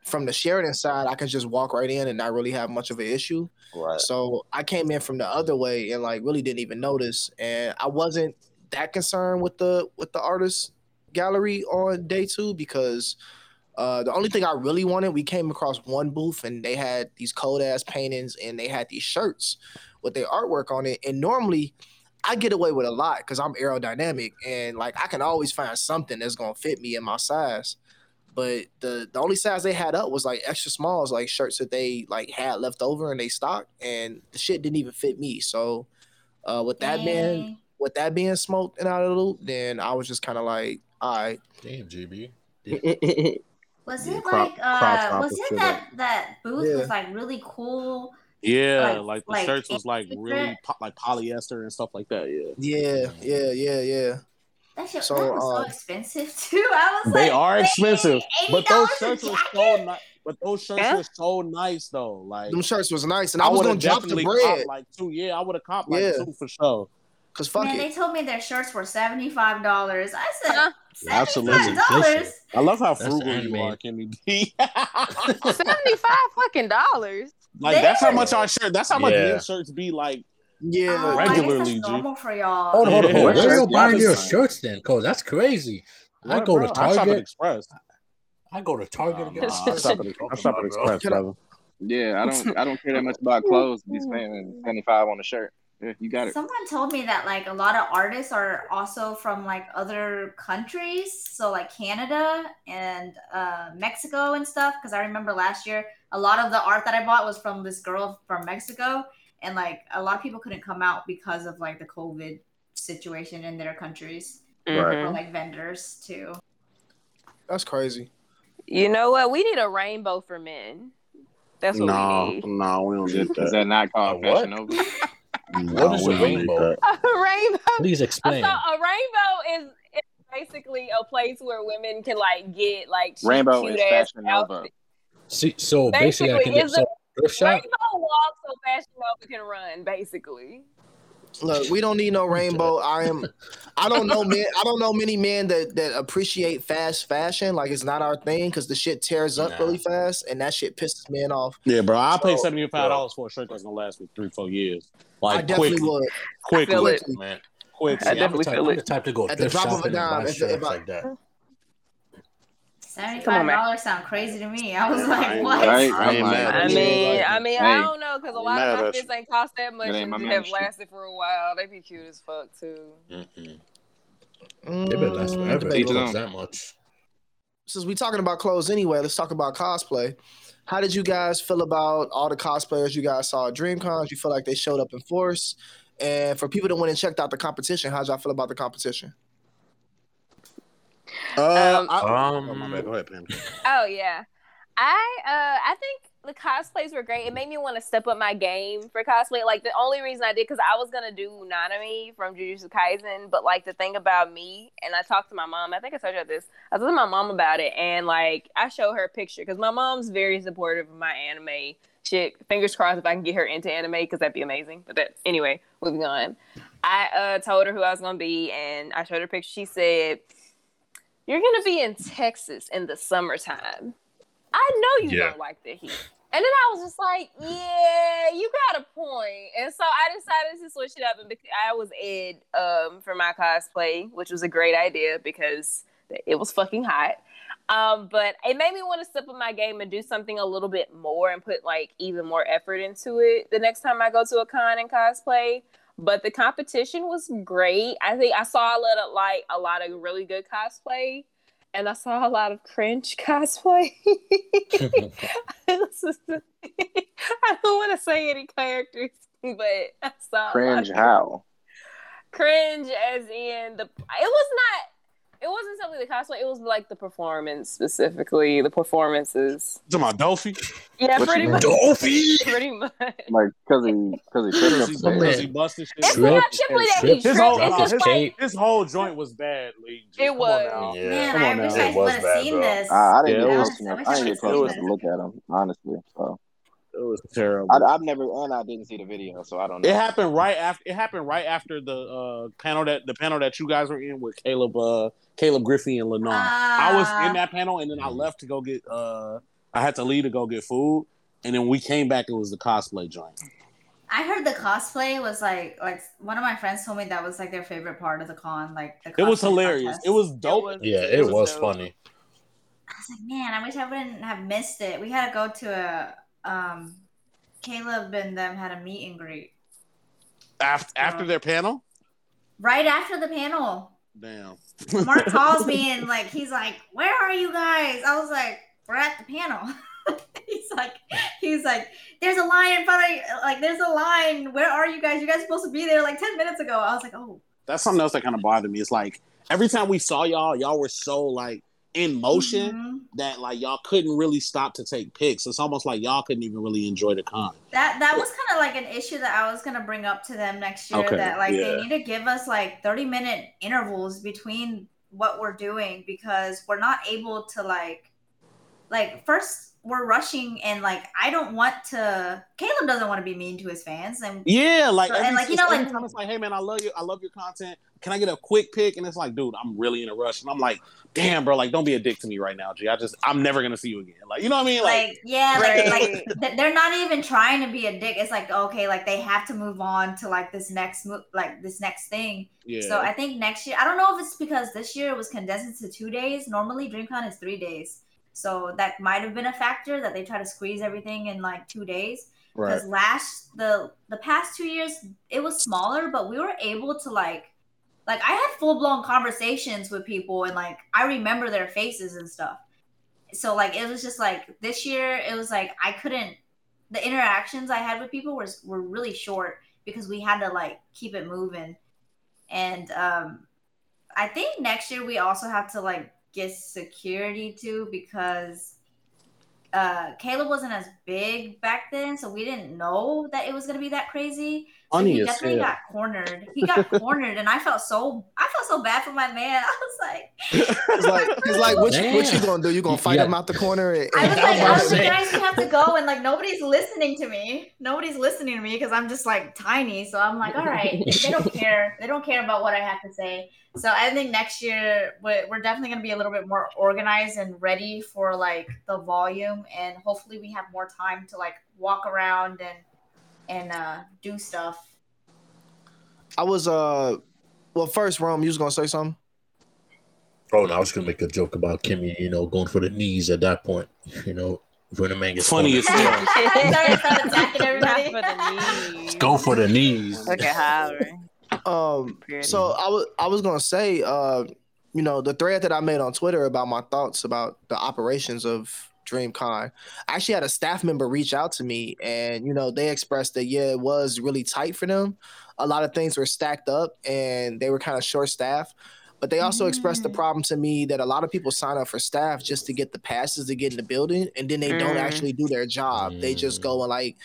from the Sheraton side, I can just walk right in and not really have much of an issue. Right. So I came in from the other way and like really didn't even notice. And I wasn't that concerned with the with the artist gallery on day two because uh, the only thing I really wanted, we came across one booth and they had these cold ass paintings and they had these shirts with their artwork on it. And normally I get away with a lot because I'm aerodynamic and like I can always find something that's gonna fit me in my size. But the the only size they had up was like extra smalls, like shirts that they like had left over and they stocked, and the shit didn't even fit me. So uh, with that being with that being smoked and out of the loop, then I was just kind of like, all right, Damn, GB. was it crop- like crop uh top was and it that that booth Yeah. was like really cool yeah, Like- like, the like shirts was like really po- like polyester and stuff like that. Yeah. yeah, yeah, yeah, yeah. That shit So, that was so um, expensive too. I was like They like, are expensive, but those shirts were so nice. But those shirts Yeah. were so nice though. Like Them shirts was nice, and I, I was gonna drop the definitely bread like two. Yeah, I would have copped like Yeah. two for sure. because fuck Man, it. they told me their shirts were seventy five dollars. I said Huh? Absolutely. seventy five dollars. I love how frugal you are, Kimmy D. Seventy-five fucking dollars. Like that's how much our shirt. That's how much Yeah. men's shirts be like. Yeah, Oh, Regularly, that's G. normal for y'all. Hold on, hold on. Yeah. Where you Yeah, buying your shirts then? Cause that's crazy. I go bro? to I shop at Target. Express. I go to Target Nah, to get nah, a I shirt. shop at, I shop at Express, brother. Yeah, I don't I don't care that much about clothes. Be spending seventy five on a shirt. Yeah, you got it. Someone told me that like a lot of artists are also from like other countries, so like Canada and uh, Mexico and stuff. Because I remember last year, a lot of the art that I bought was from this girl from Mexico, and like a lot of people couldn't come out because of like the COVID situation in their countries, Right. or like vendors too. that's crazy. You know what? We need a rainbow for men. That's what No, we need. no, we don't get Is that. that not called Fashion Nova? No, mm, What is a rainbow? A rainbow. Please explain. So explain. a rainbow is, is basically a place where women can like get like cheap, Rainbow cute is ass Fashion Nova. outfits. See, so basically, I can get it's some a. Rainbow walk so Fashion Nova can run. Basically, Look, we don't need no rainbow. I am. I don't know men. I don't know many men that that appreciate fast fashion. Like it's not our thing because the shit tears up Nah. really fast, and that shit pisses men off. Yeah, bro. I'll pay seventy five dollars for a shirt that's gonna last me three, four years. Like I definitely quickly, would. quickly, feel it. man. Quickly. I See, I'm the definitely type, feel I'm it. the type to go At the drop of a dime, if- if I- like that. Come on, Seventy-five man. dollars sound crazy to me. I was like, ain't what? Right? I I'm I mean, I mean, hey, I don't know because a lot of my at you. ain't cost that much and my have lasted for a while. They be cute as fuck too. Mm-mm. They better last Mm, forever. They Each his cost that much. Since we talking about clothes anyway, let's talk about cosplay. How did you guys feel about all the cosplayers you guys saw at DreamCon? You feel like they showed up in force? And for people that went and checked out the competition, how'd y'all feel about the competition? Uh, Um, I, Um, oh, my bad. Go ahead, Pam. Oh yeah, I uh I think the cosplays were great. It made me want to step up my game for cosplay. Like the only reason I did because I was gonna do Nanami from Jujutsu Kaisen, but like the thing about me, and I talked to my mom. I think I told you this. I talked to my mom about it, and like I show her a picture because my mom's very supportive of my anime shit. Fingers crossed if I can get her into anime because that'd be amazing. But that anyway, moving on. I uh told her who I was gonna be, and I showed her a picture. She said. You're gonna be in Texas in the summertime. I know you Yeah. don't like the heat. And then I was just like, yeah, you got a point. And so I decided to switch it up and bec- I was Ed um, for my cosplay, which was a great idea because it was fucking hot. Um, but it made me want to step up my game and do something a little bit more and put like even more effort into it the next time I go to a con and cosplay. But the competition was great. I think I saw a lot of like a lot of really good cosplay, and I saw a lot of cringe cosplay. I don't want to say any characters, but I saw a lot Cringe how? cringe as in the. It was not. It wasn't simply the cosplay. It was like the performance specifically, the performances. To my Dolphy. Yeah, What pretty much. Dolphy. Pretty much. Like, cause he, cause he tripped Because up he, because he busted shit. It's Trip, not simply that he trip, His whole, It's no, just his, like his whole joint was bad, Lee. It Come was. Yeah. Man, Come I now. wish I would have seen bro. this. I, I didn't it get a was- chance. I wish I I didn't get a would've chance to look at him, honestly. So It was terrible. I, I've never, and I didn't see the video, so I don't know. It happened right after. It happened right after the uh, panel that the panel that you guys were in with Caleb, uh, Caleb Griffey and Lenore. I was Ah. in that panel, and then I left to go get. Uh, I had to leave to go get food, and then we came back. It was the cosplay joint. I heard the cosplay was like like one of my friends told me that was like their favorite part of the con. Like the It was hilarious. contest. It was dope. was- Yeah, it was dope. funny. I was like, man, I wish I wouldn't have missed it. We had to go to a um, Caleb and them had a meet and greet After after their panel, right after the panel. damn. Mark calls me and like he's like, "Where are you guys?" I was like, "We're at the panel." he's like, he's like, "There's a line in front of you. Like, there's a line. Where are you guys? You guys supposed to be there like ten minutes ago." I was like, "Oh." That's something else that kind of bothered me. It's like every time we saw y'all, y'all were so like in motion Mhm. that like y'all couldn't really stop to take pics. It's almost like y'all couldn't even really enjoy the con. That that was kind of like an issue that I was gonna bring up to them next year. Okay, that like yeah. they need to give us like thirty minute intervals between what we're doing because we're not able to like like first we're rushing and like I don't want to. Caleb doesn't want to be mean to his fans and Yeah, like So- every, and, like, you know, like- time it's like, hey man, I love you, I love your content. Can I get a quick pick? And it's like, dude, I'm really in a rush, and I'm like, damn, bro, like don't be a dick to me right now, G. I just, I'm never gonna see you again. Like, you know what I mean? Like, like yeah Right. like th- they're not even trying to be a dick it's like okay like they have to move on to like this next mo- like this next thing yeah, so i think next year i don't know if it's because this year it was condensed to two days normally dreamcon is three days so that might have been a factor that they try to squeeze everything in like two days right. because last the the past two years it was smaller but we were able to like like i had full-blown conversations with people and like i remember their faces and stuff so like it was just like this year it was like i couldn't the interactions i had with people was were really short because we had to like keep it moving and um i think next year we also have to like get security too because uh Caleb wasn't as big back then, so we didn't know that it was gonna be that crazy. Funny he definitely hell. got cornered. He got cornered, and I felt so I felt so bad for my man. I was like, It's like, it's like what, you, what you gonna do? You gonna fight Yeah. him out the corner? And, I was like, I was about like, to guys, we have to go, and like nobody's listening to me. Nobody's listening to me because I'm just like tiny. So I'm like, all right, they don't care. They don't care about what I have to say. So I think next year we're we're definitely gonna be a little bit more organized and ready for like the volume, and hopefully we have more time to like walk around and and uh, do stuff. I was uh, well, first Rome, you was gonna say something. Oh, no, I was gonna make a joke about Kimmy, you know, going for the knees at that point. You know, when the man gets Funny as cornered. hell. Sorry, start attacking everybody. for the knees. Go for the knees. Look at Howard. Um, Pretty. so I was I was gonna say, uh, you know, the thread that I made on Twitter about my thoughts about the operations of DreamCon. I actually had a staff member reach out to me, and you know, they expressed that yeah, it was really tight for them. A lot of things were stacked up, and they were kind of short staffed. But they also expressed the Mm. problem to me that a lot of people sign up for staff just to get the passes to get in the building, and then they don't Mm. actually do their job. They just Mm. go and like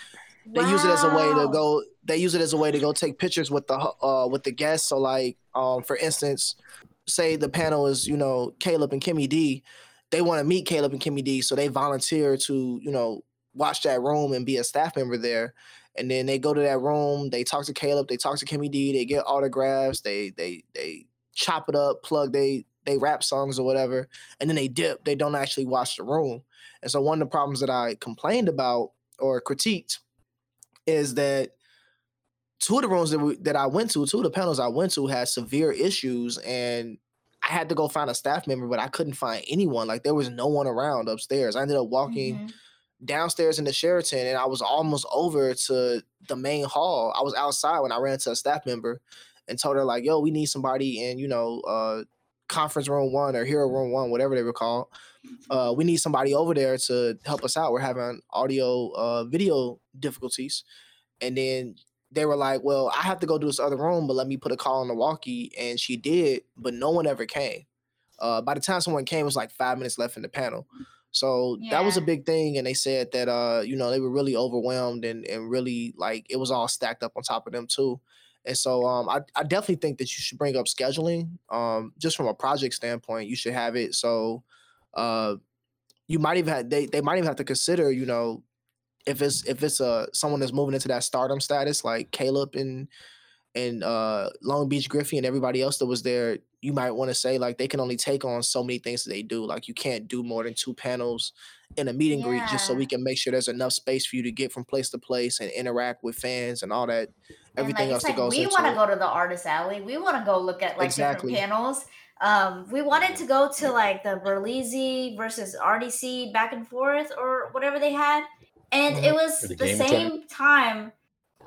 they use it as a way to go they use it as a way to go take pictures with the uh with the guests so like um for instance say the panel is you know caleb and kimmy d they want to meet caleb and kimmy d so they volunteer to you know watch that room and be a staff member there. And then they go to that room they talk to caleb they talk to kimmy d they get autographs they they they chop it up plug they they rap songs or whatever and then they dip they don't actually watch the room. And so one of the problems that i complained about or critiqued is that two of the rooms that we, that I went to, two of the panels I went to had severe issues, and I had to go find a staff member, but I couldn't find anyone. Like there was no one around upstairs. I ended up walking Mhm. downstairs in the Sheraton, and I was almost over to the main hall. I was outside when I ran to a staff member and told her like, "Yo, we need somebody in you know uh, conference room one or hero room one, whatever they were called. Uh, we need somebody over there to help us out. We're having audio uh, video difficulties." And then they were like, "Well, I have to go to this other room, but let me put a call on the walkie." And she did, but no one ever came. Uh, by the time someone came, it was like five minutes left in the panel. So that was a big thing, and they said that uh, you know they were really overwhelmed and and really like it was all stacked up on top of them too. And so um, I I definitely think that you should bring up scheduling. Um, just from a project standpoint, you should have it so uh, you might even have, they they might even have to consider you know if it's if it's uh someone that's moving into that stardom status like Caleb and and uh Long Beach Griffey and everybody else that was there, you might want to say like they can only take on so many things that they do. Like you can't do more than two panels in a meet and greet just so we can make sure there's enough space for you to get from place to place and interact with fans and all that everything like, else it's that like goes we want to go to the artist alley. We want to go look at like Exactly. different panels. Um, we wanted to go to like the Berleezy versus RDC back and forth or whatever they had, and it was the the, same tournament. time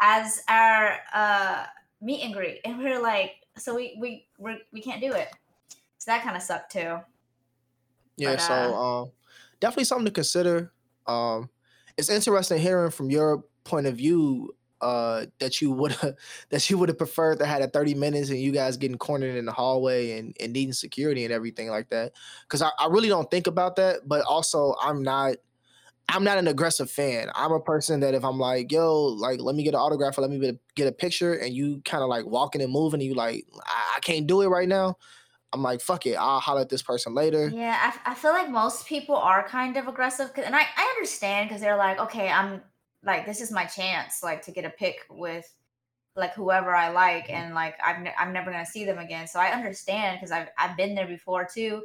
as our uh meet and greet, and we are like, so we we we're, we can't do it. So that kind of sucked too. Yeah, But, so uh, um, definitely something to consider. Um, it's interesting hearing from your point of view uh, that you would have that you would have preferred to had a thirty minutes and you guys getting cornered in the hallway and, and needing security and everything like that. Because I, I really don't think about that, but also I'm not. I'm not an aggressive fan. I'm a person that if I'm like, yo, like, let me get an autograph or let me get a, picture, and you kind of like walking and moving, and you like, I, I can't do it right now. I'm like, fuck it, I'll holler at this person later. Yeah, I, I feel like most people are kind of aggressive, and I, I understand because they're like, okay, I'm like, this is my chance, like, to get a pic with like whoever I like, mm-hmm. and like, I'm ne- I'm never gonna see them again. So I understand because I've I've been there before too,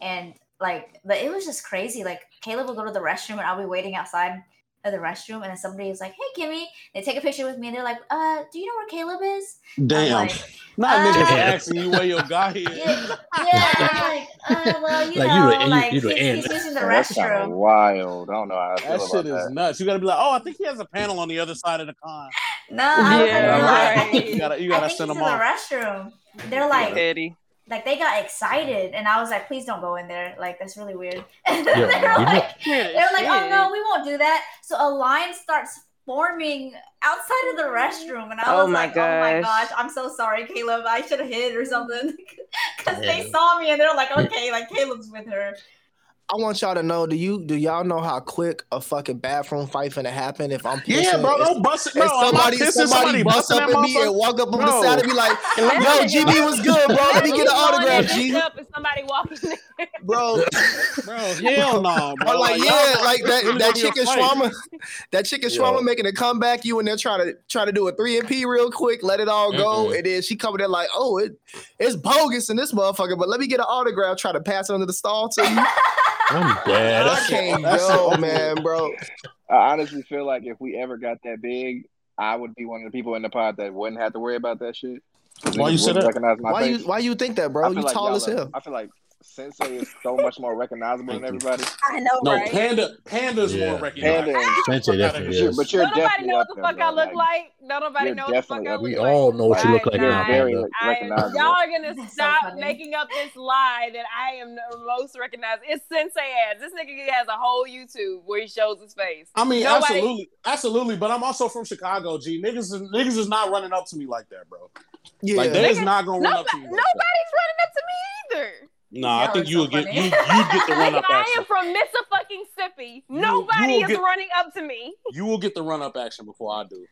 and like, but it was just crazy. Like, Caleb will go to the restroom, and I'll be waiting outside of the restroom, and then somebody is like, hey, Kimmy, they take a picture with me, and they're like, uh, do you know where Caleb is? I'm Damn. like, Not uh, niggas asking you where your guy is. yeah, yeah, like, uh, well, you Like, know, the- you- like you the he's, end. he's using the That's restroom. wild. I don't know how I feel That about shit is that. nuts. You gotta be like, oh, I think he has a panel on the other side of the con. No, Yeah, I- I right. think, You gotta, you I gotta think send he's them in the restroom. They're like, Eddie. Like they got excited, and I was like, please don't go in there. Like that's really weird. And Yo, they're you like, they're like, oh no, we won't do that. So a line starts forming outside of the restroom, and I Oh was my like, oh my gosh. gosh, I'm so sorry, Caleb. I should have hid or something because they saw me and they're like, okay, like Caleb's with her. I want y'all to know. Do you do y'all know how quick a fucking bathroom fight finna happen if I'm pissing? Yeah, bro, If- don't bust it. if Bro, I'm somebody, pissing, somebody, somebody bust up that at me and motherfucker. walk up on the side and be like, Listen, "Yo, GB was good, bro. Let me get an autograph, and G." up and somebody walking in. Bro, Bro, hell no, bro. or like, yeah, like that that gonna be a chicken fight. shawarma, that chicken Yo. shawarma making a comeback. You and they're trying to trying to do a three and P real quick, let it all go, Mm-mm. and then she coming in like, "Oh, it it's bogus in this motherfucker," but let me get an autograph. Try to pass it under the stall to you. I'm dead. I can't go, man, bro. I honestly feel like if we ever got that big, I would be one of the people in the pod that wouldn't have to worry about that shit. Why you say that? Why face. you why you think that, bro? You like tall as hell. I feel like Sensei is so much more recognizable than everybody. I know, No, right? Panda, Panda's Yeah. more recognizable. Panda, Sensei definitely but you're, is. but you're nobody definitely know what the fuck bro. I look Like, like. Nobody you're know what the fuck I up look We like. all know what you look like You're now, very Panda. I, recognizable. y'all are gonna That's so stop making up this lie that I am the most recognized. It's Sensei ads. This nigga has a whole YouTube where he shows his face. I mean, Nobody- absolutely, absolutely. But I'm also from Chicago, G. Niggas, is- niggas is not running up to me like that, bro. Yeah, Like they is not gonna run up to Nobody, me. Like nobody's that. running up to me either. Nah, I think are you so will get funny. you you get the run Nigga, up I am action. from Missa fucking Sippy. You- Nobody you will is get- running up to me. You will get the run up action before I do.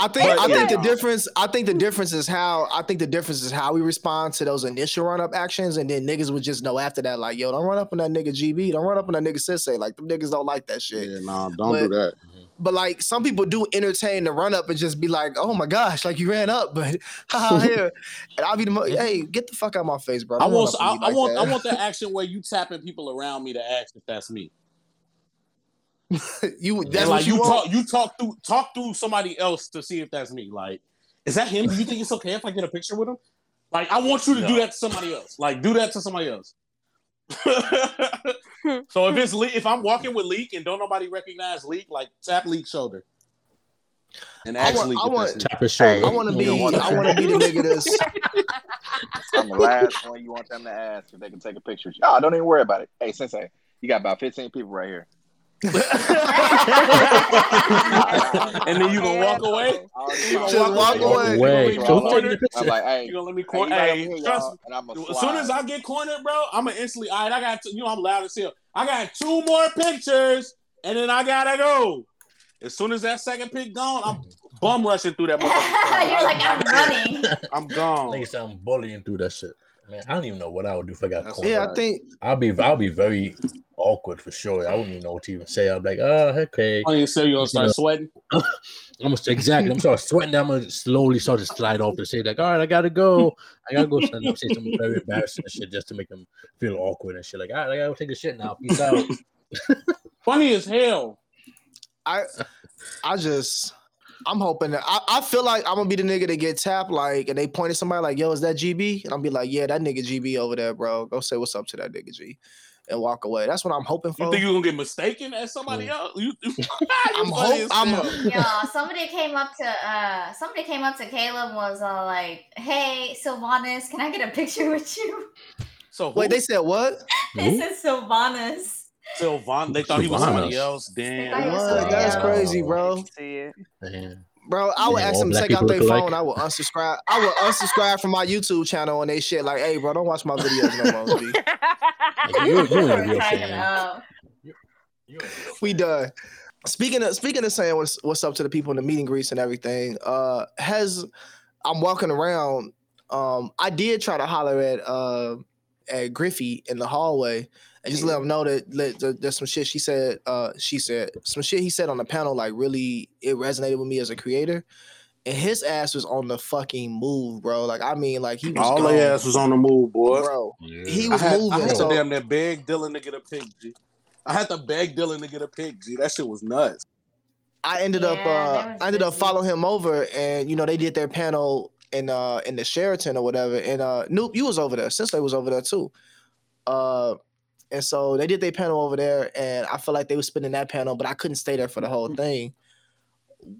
I think But I think yeah. the difference. I think the difference is how I think the difference is how we respond to those initial run up actions, and then niggas would just know after that, like, yo, don't run up on that nigga GB, don't run up on that nigga Sensei. Like them niggas don't like that shit. Yeah, nah, don't But- do that. But like some people do entertain the run up and just be like, oh my gosh, like you ran up, but haha here. And I'll be the mo- hey, get the fuck out of my face, bro. I Don't want, up I, on me I want, that. I want that action where you tapping people around me to ask if that's me. you. And, That's like what you, you talk, you talk through, talk through somebody else to see if that's me. Like, is that him? Do you think it's okay if I get a picture with him? Like, I want you to do that to somebody else. Like, do that to somebody else. so if it's hmm. Le- if I'm walking with Leak and don't nobody recognize Leak, like tap Leak's shoulder. And I ask want- I want- that's. Tap his shoulder. I want to be. don't want I want to be the nigga that's. I'm the last one you want them to ask if they can take a picture. Oh, don't even worry about it. Hey, Sensei, you got about 15 people right here. And then you gonna walk away. Gonna Just walk walk away. You gonna Wait, leave me don't cornered? I'm like, hey, You gonna let me hey, corner? you Hey, trust me. and I'm gonna As soon as I get cornered, bro, I'm gonna instantly. All right, I got. To, you know, I'm loud as hell. I got two more pictures, and then I gotta go. As soon as that second pick gone, I'm bum rushing through that. You're like, I'm running. I'm gone. Niggas sound bullying through that shit. Man, I don't even know what I would do if I got cornered. Yeah, I think. I'll be I'll be very awkward for sure. I wouldn't even know what to even say. I'm like, oh, okay. Oh, I didn't say you gonna start sweating. I'm gonna exactly. I'm start sweating. I'm gonna slowly start to slide off and say like, all right, I gotta go. I gotta go. Stand up, say something very embarrassing and shit just to make them feel awkward and shit. Like, all right, I gotta go take a shit now. Peace out. Funny as hell. I I just I'm hoping that I, I feel like I'm gonna be the nigga that get tapped like and they point at somebody like, yo, is that GB? And I'll be like, yeah, that nigga GB over there, bro. Go say what's up to that nigga G and walk away. That's what I'm hoping for. You think you're gonna get mistaken as somebody else? You, you I'm funny hope- I'm- hell. Yo, somebody came up to uh somebody came up to Caleb and was all like, Hey Sylvanas, can I get a picture with you? So Wait, they said what? They Who? said Sylvanas. Sylvan. They thought he was somebody else. Damn. What? somebody That's crazy, bro. See it. Man. Bro, I would Yeah, ask them to take out their phone. alike. I would unsubscribe. I would unsubscribe from my YouTube channel and they shit like, hey, bro, don't watch my videos no more. G. You, you ain't a We're real cracking fan. up. You ain't a real we done. Speaking of speaking of saying what's what's up to the people in the meeting greets and everything, uh has I'm walking around. Um I did try to holler at uh at Griffey in the hallway and just let him know that, that, that there's some shit she said uh she said some shit he said on the panel like really it resonated with me as a creator. And his ass was on the fucking move, bro. Like I mean, like he was All gone, their ass was on the move, boy. bro. Yeah. He I was had, I moving. had So to damn near beg Dylan to get a pick, G. I had to beg Dylan to get a pick, G. That shit was nuts. I ended up uh I ended up busy. following him over and you know they did their panel in uh in the Sheraton or whatever and uh Noop you was over there since they was over there too. Uh and so they did their panel over there and I feel like they were spending that panel but I couldn't stay there for the whole thing.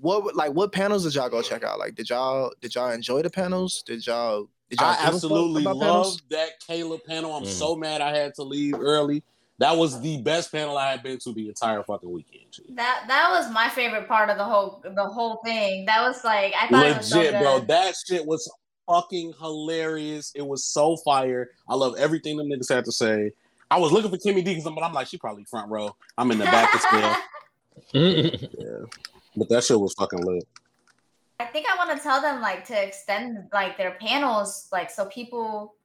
What like what panels did y'all go check out? Like did y'all did y'all enjoy the panels? Did y'all did y'all I give a fuck absolutely about loved panels? that Caleb panel. I'm Mm. so mad I had to leave early. That was the best panel I had been to the entire fucking weekend. G. That that was my favorite part of the whole the whole thing. That was like I thought it was so Legit, good. bro. That shit was fucking hilarious. It was so fire. I love everything them niggas had to say. I was looking for Kimmy D, but I'm like, she probably front row. I'm in the back as well. Yeah, but that shit was fucking lit. I think I want to tell them like to extend like their panels like so people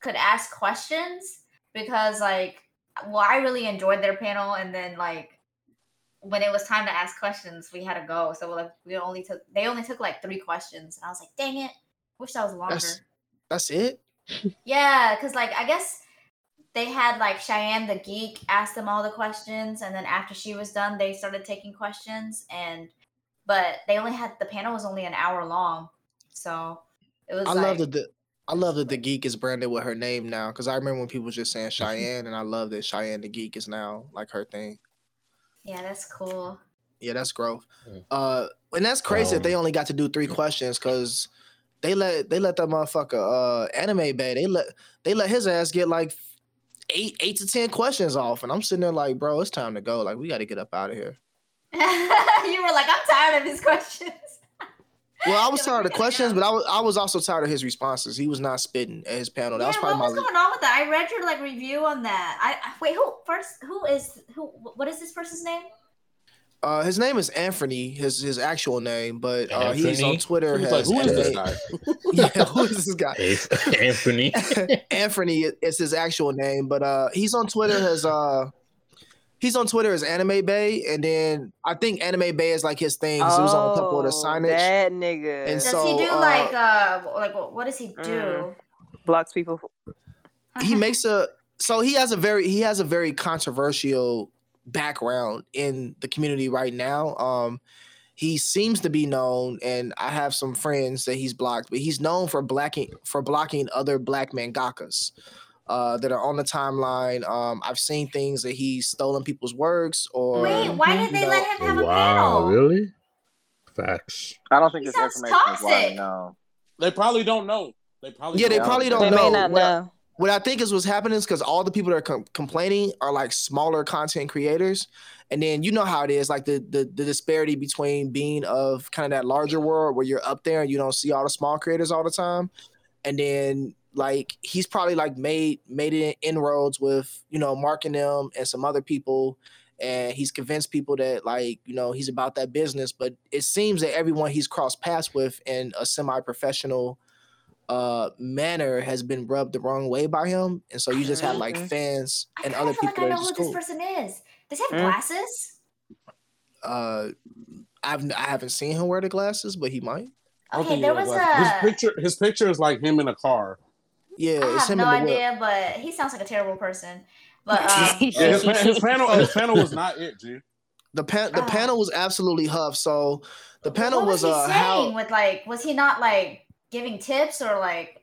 could ask questions because like well I really enjoyed their panel and then like when it was time to ask questions we had to go so like we only took they only took like three questions and I was like dang it wish that was longer That's that's it. yeah because like I guess they had like Cheyenne the geek ask them all the questions and then after she was done they started taking questions and but they only had the panel was only an hour long so it was I like, love that the I love that the geek is branded with her name now because I remember when people were just saying Cheyenne, and I love that Cheyenne the geek is now like her thing. yeah that's cool Yeah, that's growth. Uh, and that's crazy that they Um, only got to do three questions because they let they let that motherfucker uh anime bay they let they let his ass get like eight eight to ten questions off, and I'm sitting there like, bro, it's time to go. Like, we got to get up out of here. you were like i'm tired of his questions Well, I was tired of the questions, but I was I was also tired of his responses. He was not spitting at his panel. That yeah, was what probably was my going on with that? I read your like review on that. I, I wait. Who first? Who is who? What is this person's name? Uh his name is Anthony, his his actual name, but uh, he's on Twitter. He was like, has who is this guy? yeah, who is this guy? Anthony. Anthony is his actual name, but uh he's on Twitter as uh he's on Twitter as Anime Bay, and then I think Anime Bay is like his thing. 'cause he was on a couple of the Oh, signage. That nigga And Does so, he do uh, like uh like what, what does he do? Mm. blocks people. he makes a so he has a very he has a very controversial background in the community right now. Um he seems to be known and I have some friends that he's blocked, but he's known for blocking for blocking other black mangakas. Uh, that are on the timeline. Um, I've seen things that he's stolen people's works or Wait, why did they No. let him have a wow, panel? really? Facts. I don't think He this sounds information is widely toxic. known. They probably don't know. They probably Yeah, they don't. probably don't They know. may not What- know. What I think is what's happening is because all the people that are com- complaining are like smaller content creators, and then you know how it is, like the, the the disparity between being of kind of that larger world where you're up there and you don't see all the small creators all the time, and then like he's probably like made made it inroads with you know Mark and them and some other people. And he's convinced people that like you know he's about that business, but it seems that everyone he's crossed paths with in a semi-professional uh manner has been rubbed the wrong way by him and so you just have like Mhm. fans I and kind other of feel like I know who just this person is. Does he have Mm. glasses? uh i've i haven't seen him wear the glasses but he might I don't Okay, think there he was glasses. a. his picture. His picture is like him in a car. yeah I it's have him no in the whip. idea, but he sounds like a terrible person. But um, Yeah, his, pa- his panel. His panel was not it, G. the pan the Ah. panel was absolutely huff so the panel what was, was, he uh saying? how With like, was he not like giving tips or like?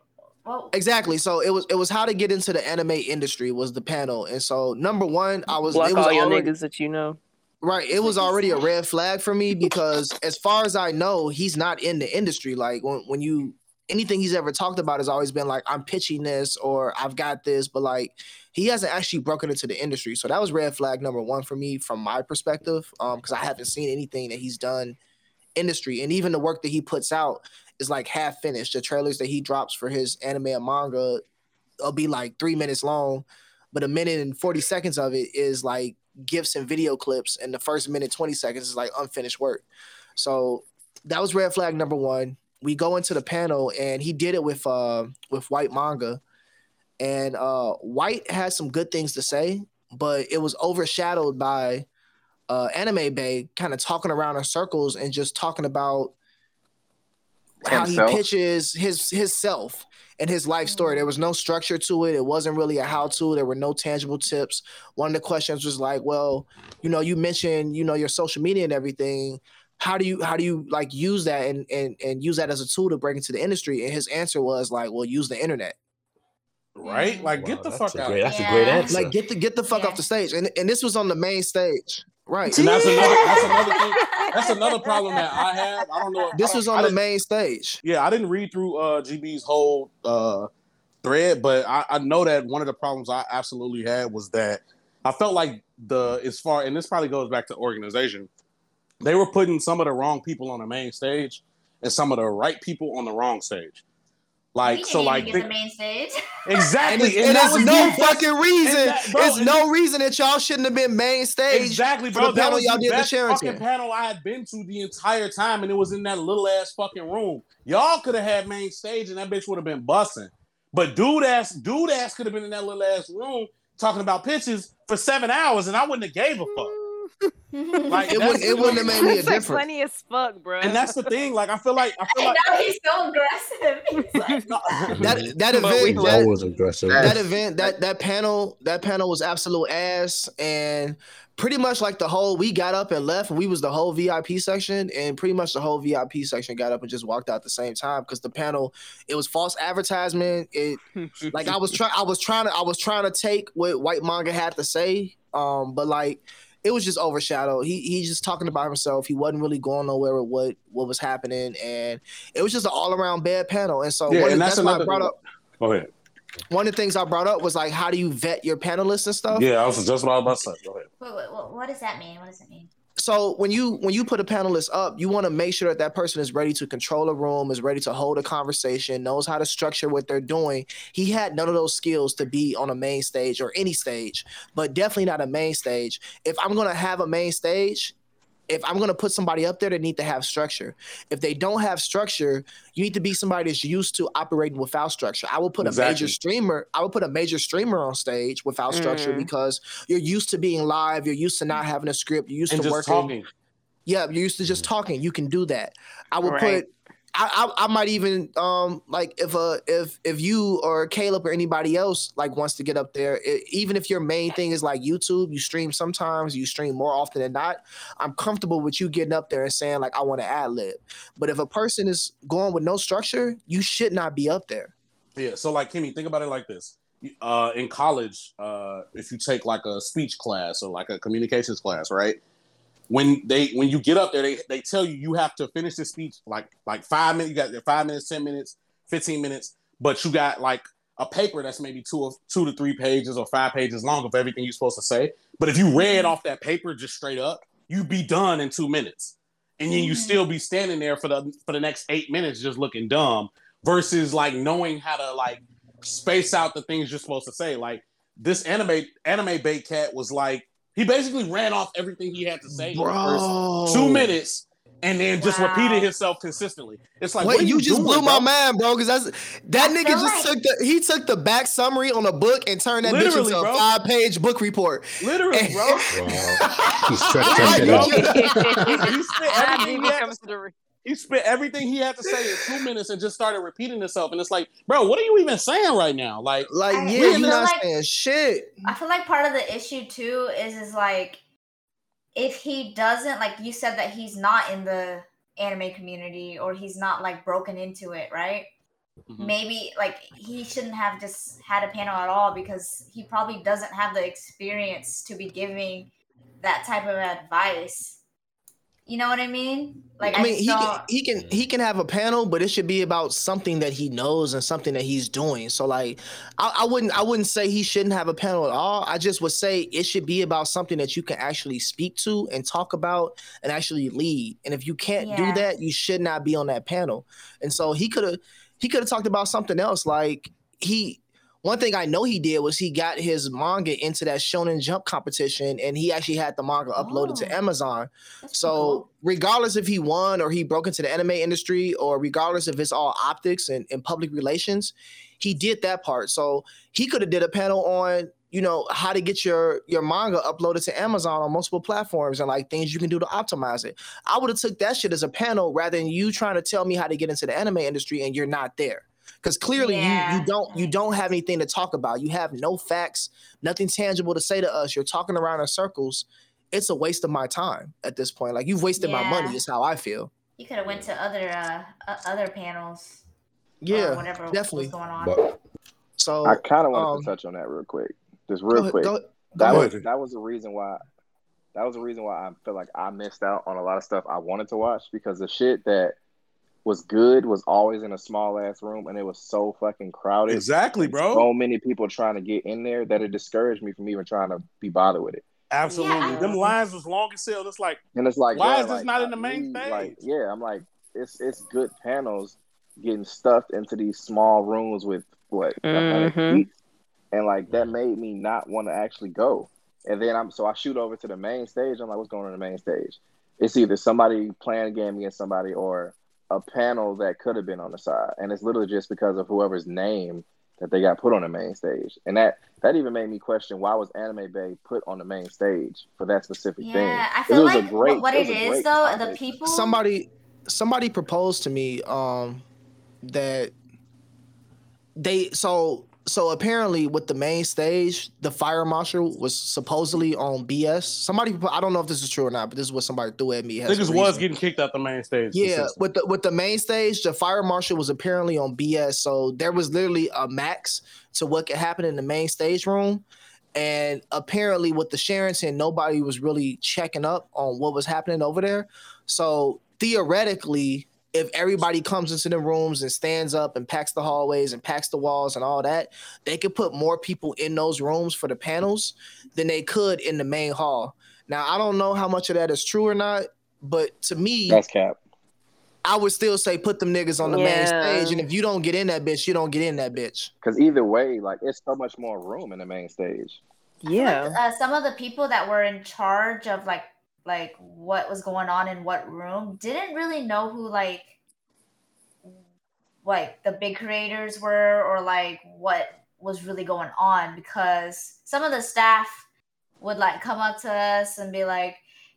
Well, exactly so it was it was how to get into the anime industry was the panel and so number one i was Block it was all your already, niggas that you know. Right. It was already a red flag for me because as far as I know, he's not in the industry. Like when, when you anything he's ever talked about has always been like, I'm pitching this or I've got this, but like he hasn't actually broken into the industry. So that was red flag number one for me from my perspective. Um, because I haven't seen anything that he's done industry. And even the work that he puts out is like half finished. The trailers that he drops for his anime and manga will be like three minutes long, but a minute and 40 seconds of it is like gifs and video clips, and the first minute 20 seconds is like unfinished work. So that was red flag number one. We go into the panel and he did it with uh with white manga. And uh White had some good things to say, but it was overshadowed by uh Anime Bay kind of talking around in circles and just talking about how Himself? he pitches his his self and his life story. There was no structure to it. It wasn't really a how to. There were no tangible tips. One of the questions was like, well, you know, you mentioned, you know, your social media and everything. How do you how do you like use that and and and use that as a tool to break into the industry? And his answer was like, well, use the internet. Right? Like, get the fuck out. Great, that's Yeah. a great answer. Like get the get the fuck Yeah. off the stage. And and this was on the main stage. Right. And that's another. That's another thing. That's another problem that I have. I don't know. This was don't- on I the main stage. Yeah, I didn't read through uh GB's whole uh thread, but I, I know that one of the problems I absolutely had was that I felt like the as far and this probably goes back to organization. They were putting some of the wrong people on the main stage and some of the right people on the wrong stage. Like we so, didn't like even get the main stage. exactly, And, that there's no fucking reason. and that- bro, There's and no reason that y'all shouldn't have been main stage. Exactly, for bro. the That panel was y'all the did best Sheraton. fucking panel I had been to the entire time, and it was in that little ass fucking room. Y'all could have had main stage, and that bitch would have been busting. But dude ass, dude ass could have been in that little ass room talking about pitches for seven hours, and I wouldn't have gave a fuck. Like It wouldn't. It wouldn't have made me a It's like difference. funny as fuck, bro. And that's the thing. Like I feel like I feel like now he's so aggressive. He's like, That that event. love- That, always aggressive. that event. That that panel. That panel was absolute ass and. Pretty much like the whole, we got up and left, and we was the whole VIP section, and pretty much the whole VIP section got up and just walked out at the same time because the panel, it was false advertisement. It like I was trying I was trying to I was trying to take what white manga had to say um but like it was just overshadowed he he's just talking about himself he wasn't really going nowhere with what what was happening and it was just an all-around bad panel and so Yeah, one of- and that's that's why I another brought up Go ahead. one of the things I brought up was like how do you vet your panelists and stuff Yeah, I was just about to say. Go ahead. wait, wait, wait, what does that mean? What does it mean? So when you when you put a panelist up you want to make sure that that person is ready to control a room is ready to hold a conversation knows how to structure what they're doing. He had none of those skills to be on a main stage or any stage but definitely not a main stage. If i'm going to have a main stage if i'm going to put somebody up there they need to have structure if they don't have structure you need to be somebody that's used to operating without structure i will put a major streamer i will put a major streamer on stage without structure Mm. because you're used to being live you're used to not having a script you're used And to just working talking. yeah, you're used to just talking. You can do that. I would Right. put. I, I might even um like if uh if if you or Caleb or anybody else like wants to get up there, i even if your main thing is like YouTube, you stream sometimes, you stream more often than not. I'm comfortable with you getting up there and saying like I want to ad lib. But if a person is going with no structure, you should not be up there. Yeah. So like Kimmy, think about it like this. Uh, in college, uh, if you take like a speech class or like a communications class, right? When they when you get up there, they, they tell you you have to finish the speech like like five minutes. You got your five minutes, ten minutes, fifteen minutes, but you got like a paper that's maybe two of two to three pages or five pages long of everything you're supposed to say. But if you read off that paper just straight up, you'd be done in two minutes, and then you Mhm. still be standing there for the for the next eight minutes just looking dumb. Versus like knowing how to like space out the things you're supposed to say. Like this anime anime bait cat was like he basically ran off everything he had to say in the first two minutes and then just Wow. repeated himself consistently. It's like Wait, what are you, just doing, blew my mind, bro. Because that's that I nigga just like- took the he took the back summary on a book and turned that bitch Literally, into a five page book report. Literally, bro. Wow. He stretched that Like, out. he spit I everything didn't he had come to to the re- he spent everything he had to say in two minutes and just started repeating himself. And it's like, bro, what are you even saying right now? Like, Like, I- yeah, you're feel not like- saying shit. I feel like part of the issue too is is like if he doesn't like you said that he's not in the anime community or he's not like broken into it, right? Mhm. Maybe like he shouldn't have just had a panel at all because he probably doesn't have the experience to be giving that type of advice. You know what I mean? Like I mean, just he can, he can he can have a panel, but it should be about something that he knows and something that he's doing. So like, I, I wouldn't I wouldn't say he shouldn't have a panel at all. I just would say it should be about something that you can actually speak to and talk about and actually lead. And if you can't do that, you should not be on that panel. And so he could have he could have talked about something else. Like he one thing I know he did was he got his manga into that Shonen Jump competition, and he actually had the manga uploaded to Oh. Amazon. So cool. regardless if he won or he broke into the anime industry, or regardless if it's all optics and, and public relations, he did that part. So he could have did a panel on you know how to get your your manga uploaded to Amazon on multiple platforms and like things you can do to optimize it. I would have took that shit as a panel rather than you trying to tell me how to get into the anime industry and you're not there. Because clearly you Yeah. you don't you don't have anything to talk about. You have no facts, nothing tangible to say to us. You're talking around in circles. It's a waste of my time at this point. Like you've wasted my money. Yeah. Is how I feel. you could have went to other uh uh, other panels. Yeah, whatever definitely. was going on. But So I kind of wanted um, to touch on that real quick, just real ahead- quick. go- that go was that was the reason why. That was the reason why I feel like I missed out on a lot of stuff I wanted to watch because the shit that was good was always in a small ass room and it was so fucking crowded. exactly, bro. So many people trying to get in there that it discouraged me from even trying to be bothered with it. Absolutely. Yeah. Them lines was long as hell. It's like, And it's like, Why bro, is this like, not in the main stage? Like, yeah, I'm like, it's it's good panels, getting stuffed into these small rooms with what a hundred Mhm. feet, and like that made me not want to actually go. And then I'm so I shoot over to the main stage. I'm like, what's going on in the main stage? It's either somebody playing a game against somebody or a panel that could have been on the side, and it's literally just because of whoever's name that they got put on the main stage, and that that even made me question why was Anime Bay put on the main stage for that specific thing. Yeah, I 'Cause feel was a like great- what it it was a though, the people. somebody somebody proposed to me um that they so so apparently with the main stage the fire marshal was supposedly on bs somebody i don't know if this is true or not but this is what somebody threw at me as Niggas was getting kicked out the main stage. yeah with the with the main stage the fire marshal was apparently on bs so there was literally a max to what could happen in the main stage room and apparently with the Sheraton, nobody was really checking up on what was happening over there. So theoretically, if everybody comes into the rooms and stands up and packs the hallways and packs the walls and all that, they could put more people in those rooms for the panels than they could in the main hall. Now, I don't know how much of that is true or not, but to me, That's cap. I would still say put them niggas on the main stage. And if you don't get in that bitch, you don't get in that bitch. Because either way, like it's so much more room in the main stage. I feel like, Yeah. uh, some of the people that were in charge of like like what was going on in what room. Didn't really know who like like the big creators were or like what was really going on because some of the staff would like come up to us and be like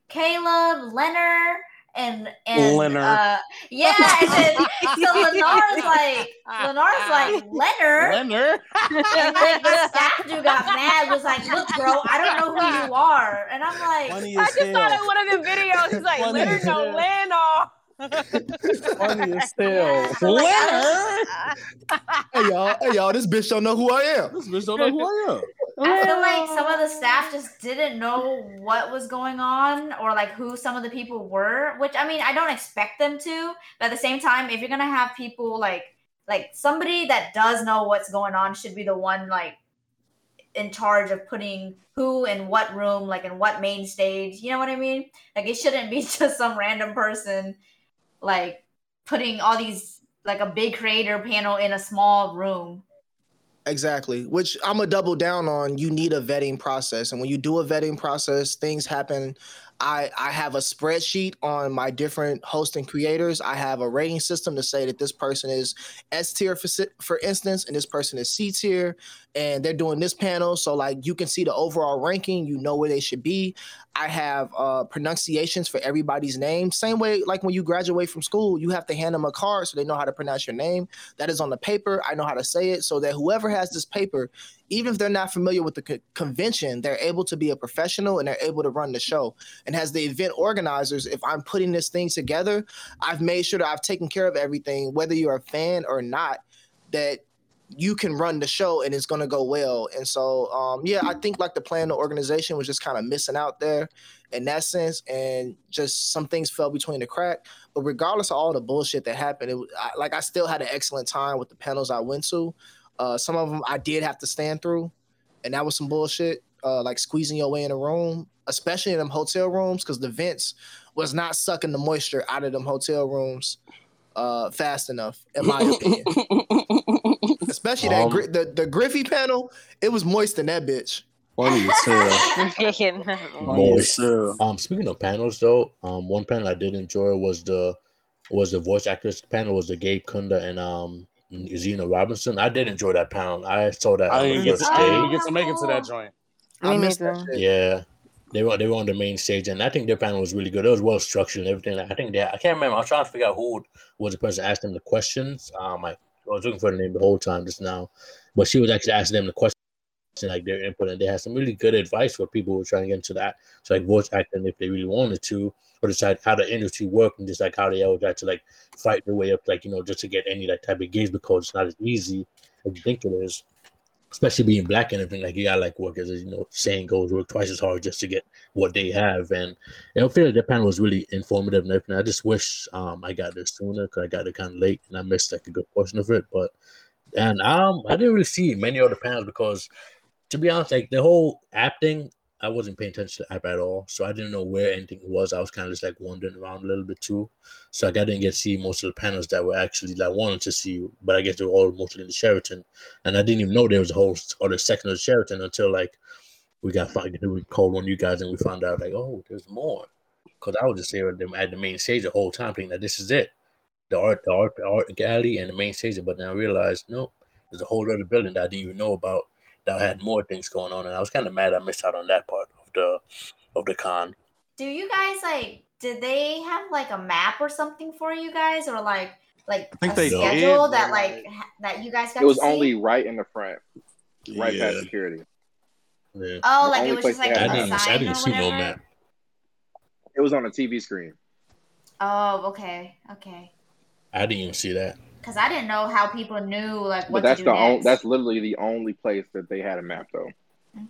Caleb, Leonard, and and Leonard. uh yeah, and then so Lenarr's like Lenarr's like Leonard Leonard. and then the staff dude got mad, was like, look, bro, I don't know who you are. And I'm like, Funny I just saw hell. that in one of the videos. He's like, Funny Leonard as no hell. Funny as hell. so, like, I Hey y'all, hey y'all, this bitch don't know who I am. This bitch don't know who I am. I feel like some of oh. the staff just didn't know what was going on or like who some of the people were, which I mean, I don't expect them to, but at the same time, if you're gonna have people like like somebody that does know what's going on should be the one like in charge of putting who in what room, like in what main stage. You know what I mean? Like it shouldn't be just some random person like putting all these like a big creator panel in a small room. Exactly. Which I'm gonna double down on. You need a vetting process, and when you do a vetting process, things happen. I I have a spreadsheet on my different hosting creators. I have a rating system to say that this person is S tier for for instance, and this person is C tier, and they're doing this panel. So like you can see the overall ranking. You know where they should be. I have uh, pronunciations for everybody's name. Same way like when you graduate from school, you have to hand them a card so they know how to pronounce your name that is on the paper. I know how to say it so that whoever has this paper, even if they're not familiar with the co- convention, they're able to be a professional and they're able to run the show. And as the event organizers, if I'm putting this thing together, I've made sure that I've taken care of everything, whether you're a fan or not, that you can run the show and it's going to go well. And so, um, yeah, I think like the plan, the organization was just kind of missing out there in that sense. And just some things fell between the crack. But regardless of all the bullshit that happened, it, I, like I still had an excellent time with the panels I went to. Uh, some of them I did have to stand through, and that was some bullshit. Uh, like squeezing your way in a room, especially in them hotel rooms, because the vents was not sucking the moisture out of them hotel rooms uh, fast enough, in my opinion. Especially that Um, gri- the the Griffey panel, it was moist in that bitch. Funny as hell. Funny as hell. Um, speaking of panels, though, um, one panel I did enjoy was the was the voice actors panel was the Gabe Kunda and um Zeno Robinson. I did enjoy that panel. I saw that. I didn't get to, first I didn't get to make it to that joint. I Me missed that shit. Yeah, they were they were on the main stage, and I think their panel was really good. It was well structured and everything. I think they I can't remember. I was trying to figure out who was the person asking them the questions. Um, I, I was looking for the name the whole time just now, but she was actually asking them the question, like their input, and they had some really good advice for people who were trying to get into that. So like voice acting if they really wanted to, or just like how the industry worked and just like how they always had to like fight their way up, like you know, just to get any like type of gigs because it's not as easy as you think it is especially being black and everything, like you gotta like work as you know, saying goes, work twice as hard just to get what they have. And you know, I feel like that panel was really informative and everything. I just wish um I got there sooner because I got it kind of late and I missed like a good portion of it. But and um I didn't really see many other panels because to be honest, like the whole app thing, I wasn't paying attention to the app at all, so I didn't know where anything was. I was kind of just like wandering around a little bit too. So like, I didn't get to see most of the panels that were actually like wanted to see, but I guess they were all mostly in the Sheraton, and I didn't even know there was a whole other section of the Sheraton until like we got fucking we called on you guys and we found out like oh there's more because I was just there at the, main stage the whole time thinking that this is it the art the art the art gallery and the main stage but then I realized no there's a whole other building that I didn't even know about that had more things going on and I was kind of mad I missed out on that part of the of the con Do you guys like? Did they have like a map or something for you guys, or like like I think a they did, schedule but, that like like, that you guys got? It was to see? only right in the front, right Yeah. past security. yeah Oh, the like it was just like they I a didn't I sign didn't or see no map It was on a TV screen. Oh, okay, okay. I didn't even see that Because I didn't know how people knew like But what that's to do the only, next. that's literally the only place that they had a map though.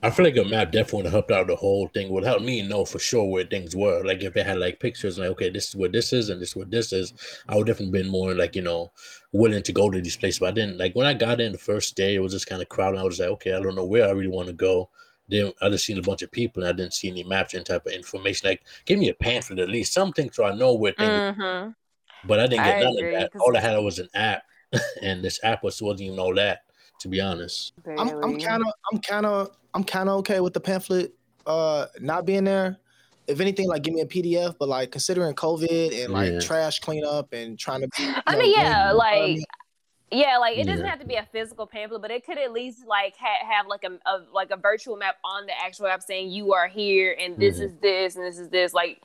I feel like a map definitely would have helped out the whole thing. Would help me know for sure where things were. Like if it had like pictures, like okay, this is where this is and this is where this is. I would definitely been more like you know willing to go to these places. But I didn't like when I got in the first day. It was just kind of crowded. I was like, okay, I don't know where I really want to go. Then I just seen a bunch of people and I didn't see any maps and type of information. Like give me a pamphlet at least something so I know where things. hmm But I didn't get I none agree, of that. 'cause- All I had was an app, and this app was wasn't even all that. To be honest. I'm I'm kind of I'm kind of I'm kind of okay with the pamphlet uh not being there. If anything, like give me a PDF. But like considering COVID and like Yeah. trash cleanup and trying to be, I know, mean, doing- yeah, you know I like mean? yeah, like it doesn't Yeah. have to be a physical pamphlet, but it could at least like ha- have like a, a like a virtual map on the actual app saying you are here and this Mhm. is this and this is this. Like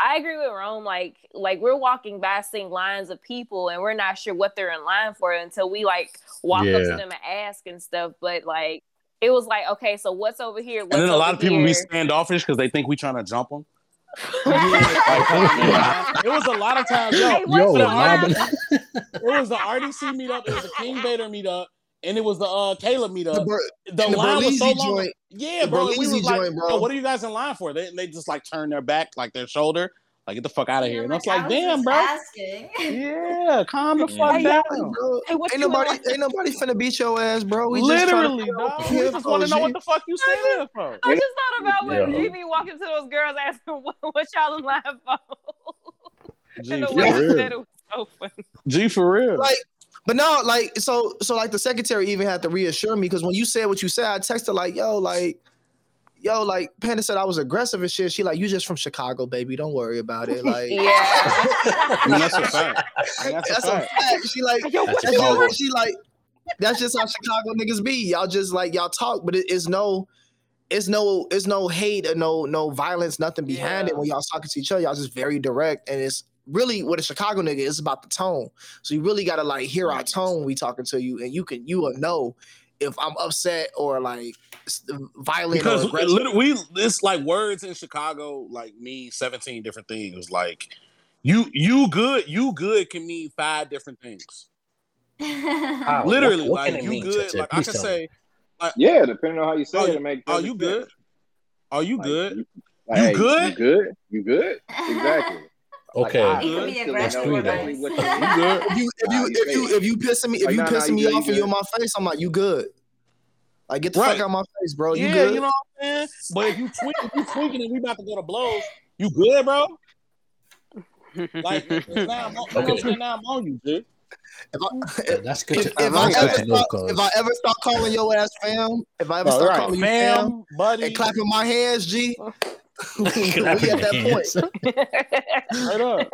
I agree with Rome. Like like we're walking by seeing lines of people and we're not sure what they're in line for until we like walk up to them and ask and stuff. But like it was like okay, so what's over here? What's And then a lot of people here? be standoffish because they think we're trying to jump them. It was a lot of times. Yo, Hey, what's Yo, the the map? Robin. it was the RDC meetup. It was the King Vader meetup, and it was the uh Caleb The, meetup. The and the line was so long. joint, Yeah, the bro. We Berleezy was like, joint, bro. "Yo, what are you guys in line for? They they just like turn their back, like their shoulder, like get the fuck out of here. And I was like, damn, just bro. Asking. Yeah, calm the fuck Hey, down. bro. Hey, Ain't you nobody, in line- ain't nobody finna beat your ass, bro. We Literally, just dog. trying We just want to know what the fuck you saying there for. I just thought about when Yeah. GB walking to those girls asking what, what y'all in line for. G and the for way he real. said it was so funny. G for real. Like, but no, like, so, so, like, the secretary even had to reassure me because when you said what you said, I texted like, yo, like, yo, like, Panda said I was aggressive and shit. She like, you just from Chicago, baby. Don't worry about it. Like, Yeah. I mean, that's a fact. That's, that's a a fact. fact. She like, Yo, That's that's just, she like, that's just how Chicago niggas be. Y'all just like y'all talk, but it, it's no, it's no, it's no hate or no, no violence, nothing behind Yeah. it. When y'all talking to each other, y'all just very direct, and it's really with a Chicago nigga, it's about the tone. So you really gotta like hear our tone when we talking to you, and you can you will know if I'm upset or like uh, violent Because or aggressive. literally, we it's like words in Chicago like mean seventeen different things. Like you, you good, you good can mean five different things. How? Literally, What- what like you mean, good. Tete? Like I Please could tell me. say, Yeah, depending on how you say it, it make "Are you good? Are you Like, good? you- You hey, good? You good? You good? Exactly. Okay. Like, It I could be instantly aggressive know or exactly nice. what You you good? if you if you you if you if you pissing me if Like, you nah, nah, pissing you me good, off you and you in my face, I'm like you good. Like get the Right. fuck out of my face, bro. You yeah, good? you know what I'm saying. But if you tweak, if you tweaking and we about to go to blows, you good, bro? Like now, I'm on, you know what I'm saying? now I'm on you, dude. if I, Yeah, that's good. if, to, if that's I good ever to know, start, 'cause- if I ever start calling your ass fam, if I ever All start right, calling you fam, fam, buddy, and clapping my hands, G, we at that hands. point. straight up.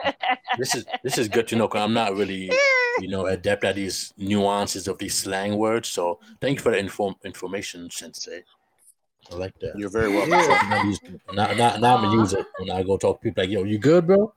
this is this is good to know because I'm not really you know adept at these nuances of these slang words. So thank you for the inform information, Sensei. I like that. You're very welcome. Yeah. I'm gonna use- now, now, now I'm gonna use it when I go talk to people like, yo, you good, bro?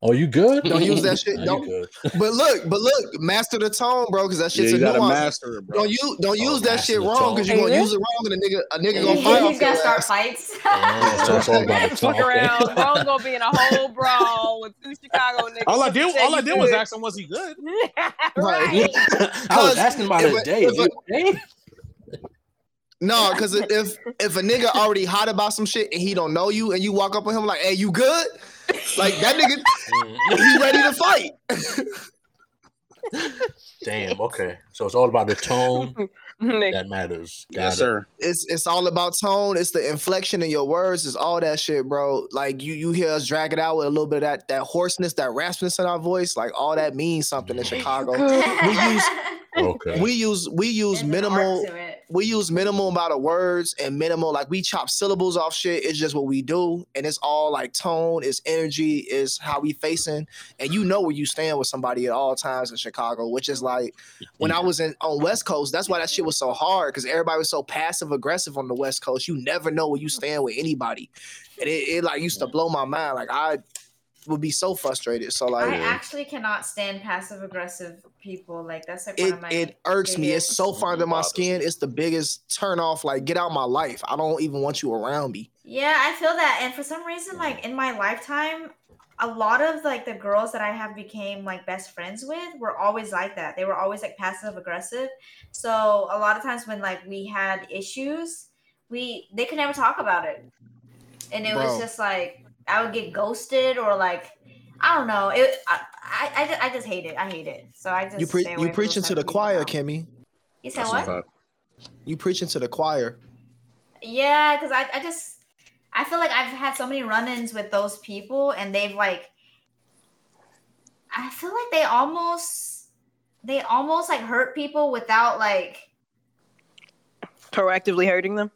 Oh, you good? Don't use that shit. Don't- But look, but look, master the tone, bro, because that Yeah, shit's you a gotta nuance. master it, bro. Don't you don't Oh, use that shit wrong because you're gonna use it wrong and a nigga a nigga gonna fight He's gonna start ass. fights. Yeah, so it's all Fuck around. Bro's gonna be in a whole brawl with two Chicago niggas. all I did, all I did was ask him, was he good? Right. right. I was 'Cause asking about if his day. if a- You okay? No, because if if a nigga already hot about some shit and he don't know you and you walk up on him like, hey, you good? Like that nigga, Mm. he ready to fight. Damn. Okay. So it's all about the tone that matters. Got Yes, it. sir. It's it's all about tone. It's the inflection in your words. It's all that shit, bro. Like you you hear us drag it out with a little bit of that that hoarseness, that raspiness in our voice. Like all that means something in Chicago. We use Okay. we use we use There's minimal art to it. We use minimal amount of words and minimal like we chop syllables off shit. It's just what we do, and it's all like tone, it's energy, is how we facing, and you know where you stand with somebody at all times in Chicago, which is like when I was in on West Coast. That's why that shit was so hard because everybody was so passive aggressive on the West Coast. You never know where you stand with anybody, and it, it like used to blow my mind. Like I would be so frustrated. So like. I actually cannot stand passive aggressive people. Like that's like one it of my it irks me. It's so far under my skin. It's the biggest turn off. Like, get out my life. I don't even want you around me. Yeah, I feel that. And for some reason, like in my lifetime, a lot of like the girls that I have became like best friends with were always like that. They were always like passive aggressive. So a lot of times when like we had issues, we they could never talk about it. And it was just like I would get ghosted or like I don't know. It I, I, I, ju- I just hate it. I hate it. So I just You pre- stay away you from preaching to the choir, now. Kimmy. You said That's what? You preaching to the choir. Yeah, because I, I just I feel like I've had so many run-ins with those people and they've like I feel like they almost they almost like hurt people without like Proactively hurting them.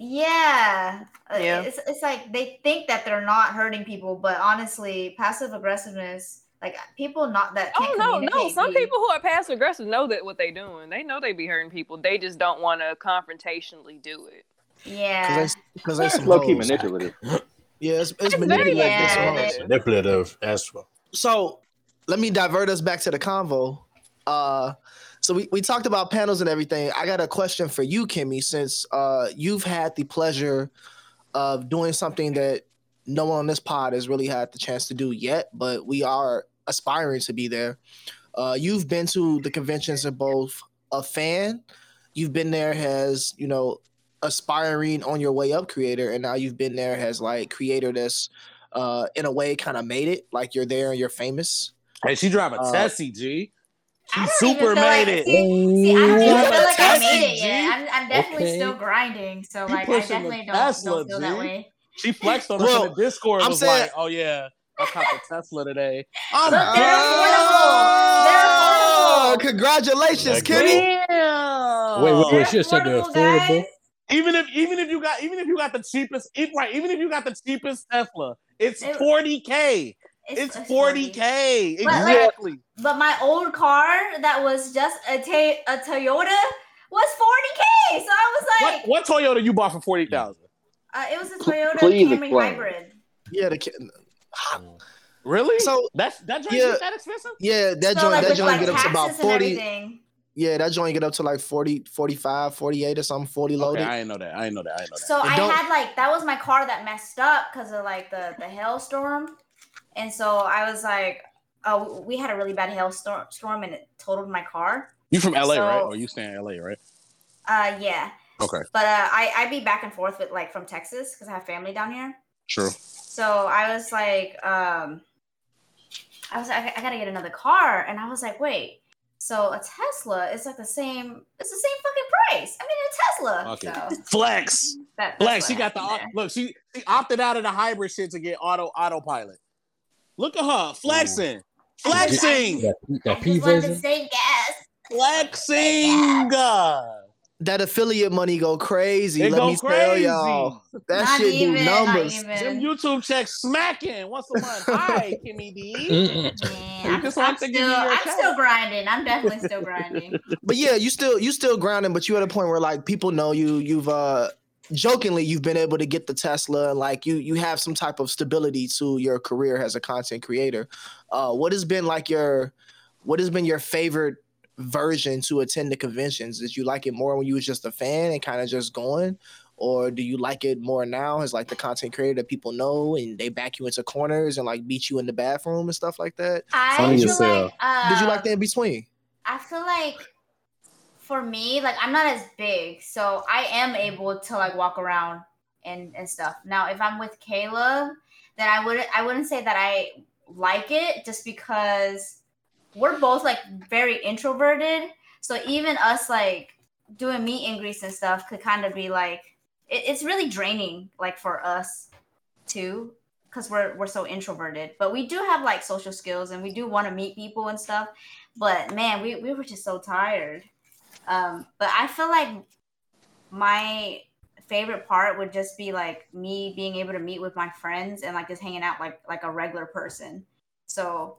Yeah. Uh, Yeah. It's it's like they think that they're not hurting people, but honestly, passive aggressiveness like people not that Oh can't no, no. Some be- people who are passive aggressive know that what they're doing. They know they be hurting people. They just don't want to confrontationally do it. yeah. Because they, some Low key hoes. manipulative. Yeah, it's, it's It's very manipulative. Yeah, They some it hoes. is. Manipulative as well. So let me divert us back to the convo. Uh, so we, we talked about panels and everything. I got a question for you, Kimmy, since uh, you've had the pleasure of doing something that no one on this pod has really had the chance to do yet, but we are aspiring to be there. Uh, you've been to the conventions of both a fan, you've been there as, you know, aspiring on your way up creator, and now you've been there as like creator that's uh, in a way kind of made it. Like you're there and you're famous. Hey, she drive a Uh, Tessie, G. I She super feel like- made it. See, see, I don't even Ooh, feel like I made Tessie, it yet. G. I'm, I'm definitely Okay. still grinding. So like I definitely don't, Tesla, don't feel that way. She flexed on us Well, in the Discord. I'm was saying- like, "Oh yeah, I caught the Tesla today." I'm Look, they're affordable. They're Oh, affordable. congratulations, Like, Kimmy. Damn. Wait, wait, wait. She just said they're affordable, affordable. guys. Even if even if you got even if you got the cheapest, right? Even if you got the cheapest Tesla, it's forty k. It's forty k. But, like- Exactly. But my old car that was just a, ta- a Toyota was 40k. So I was like, What what Toyota you bought for forty thousand? uh, it was a Toyota Please Camry explain. hybrid. Yeah, the ki- Really? So- that's that joint Yeah. that expensive? yeah, that so joint like that joint like get up to about 40. Yeah, that joint get up to like 40, 45, 48 or something, 40 Okay, loaded. I didn't know that. I didn't know that. I didn't know that. So And I had like that was my car that messed up because of like the the hailstorm, and so I was like, oh, we had a really bad hailstorm storm and it totaled my car. You from LA, right? So- Or you stay in LA, right? Uh, yeah. Okay. But uh, I I be back and forth with like from Texas because I have family down here. True. So I was like, um, I was like, I, I gotta get another car, and I was like, wait. So a Tesla is like the same. It's the same fucking price. I mean, a Tesla. Okay. So Flex. that, Flex. She got the happened look. She, she opted out of the hybrid shit to get auto autopilot. Look at her flexing, flexing, That, there. that I P just version. gas. flexing. That affiliate money go crazy. They Let go me tell y'all. That Not shit even, do numbers. even. Them YouTube checks smacking once a month. Hi, Kimmy D. We I'm, just I'm want to give you still, I'm still grinding. I'm definitely still grinding. But yeah, you still you still grinding, but you at a point where like people know you. You've uh jokingly you've been able to get the Tesla and like you you have some type of stability to your career as a content creator. Uh what has been like your what has been your favorite version to attend the conventions? Did you like it more when you was just a fan and kind of just going? Or do you like it more now as like the content creator that people know and they back you into corners and like beat you in the bathroom and stuff like that? I Funny feel like. Uh, Did you like the in between? I feel like for me, like I'm not as big, so I am able to like walk around and and stuff. Now, if I'm with Caleb, then I wouldn't I wouldn't say that I like it just because we're both like very introverted. So even us like doing meet and greets and stuff could kind of be like it, it's really draining like for us too because we're we're so introverted but we do have like social skills and we do want to meet people and stuff but man we, we were just so tired um but i feel like my favorite part would just be like me being able to meet with my friends and like just hanging out like like a regular person so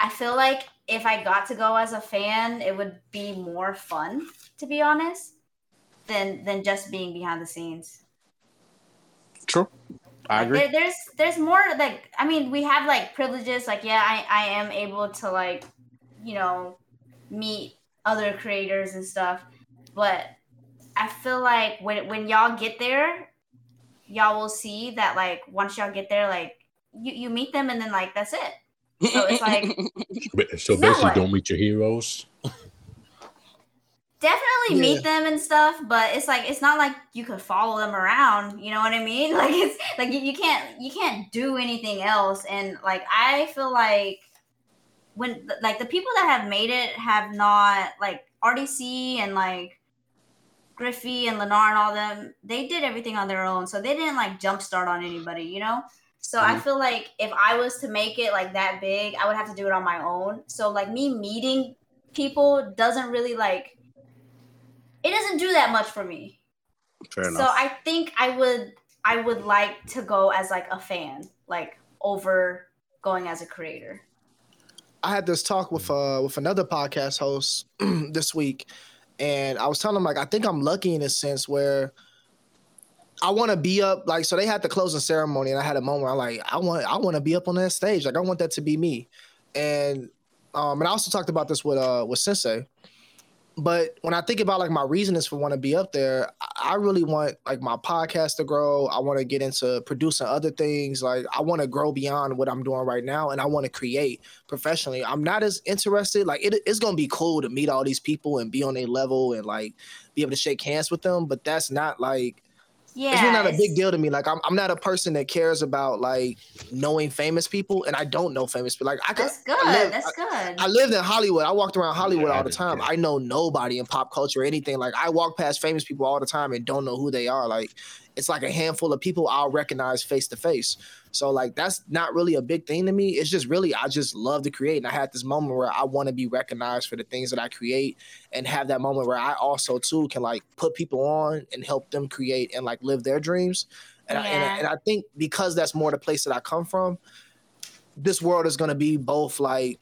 i feel like if i got to go as a fan it would be more fun to be honest than than just being behind the scenes True. I agree. There, there's there's more like I mean we have like privileges like yeah I I am able to like you know meet other creators and stuff but I feel like when when y'all get there y'all will see that like once y'all get there like you you meet them and then like that's it so it's like So basically, what? don't meet your heroes. definitely Yeah. meet them and stuff but it's like it's not like you could follow them around you know what i mean like it's like you, you can't you can't do anything else and like i feel like when like the people that have made it have not like rdc and like griffey and lenarr and all them they did everything on their own so they didn't like jumpstart on anybody you know so i mm-hmm. feel like if i was to make it like that big i would have to do it on my own so like me meeting people doesn't really like it doesn't do that much for me. Fair So. I think I would I would like to go as like a fan, like over going as a creator. I had this talk with uh with another podcast host this week, and I was telling him like I think I'm lucky in a sense where I want to be up like so they had the closing ceremony and I had a moment where I'm like I want I want to be up on that stage. Like I want that to be me, and um and I also talked about this with uh with Sensei, but when I think about like my reasons for want to be up there, I- I really want like my podcast to grow. I want to get into producing other things. Like I want to grow beyond what I'm doing right now, and I want to create professionally. I'm not as interested. Like it, it's gonna be cool to meet all these people and be on a level and like be able to shake hands with them. But that's not like Yeah, it's really not a big deal to me. Like I'm, I'm not a person that cares about like knowing famous people, and I don't know famous people. Like I could, That's good. I live- That's good. I lived in Hollywood. I walked around Hollywood Yeah, all the time. yeah. I know nobody in pop culture or anything. Like I walk past famous people all the time and don't know who they are. Like it's like a handful of people I'll recognize face to face. So like that's not really a big thing to me. It's just really I just love to create. And I had this moment where I want to be recognized for the things that I create and have that moment where I also too can like put people on and help them create and like live their dreams. And, I, and, and I think because that's more the place that I come from, this world is gonna be both like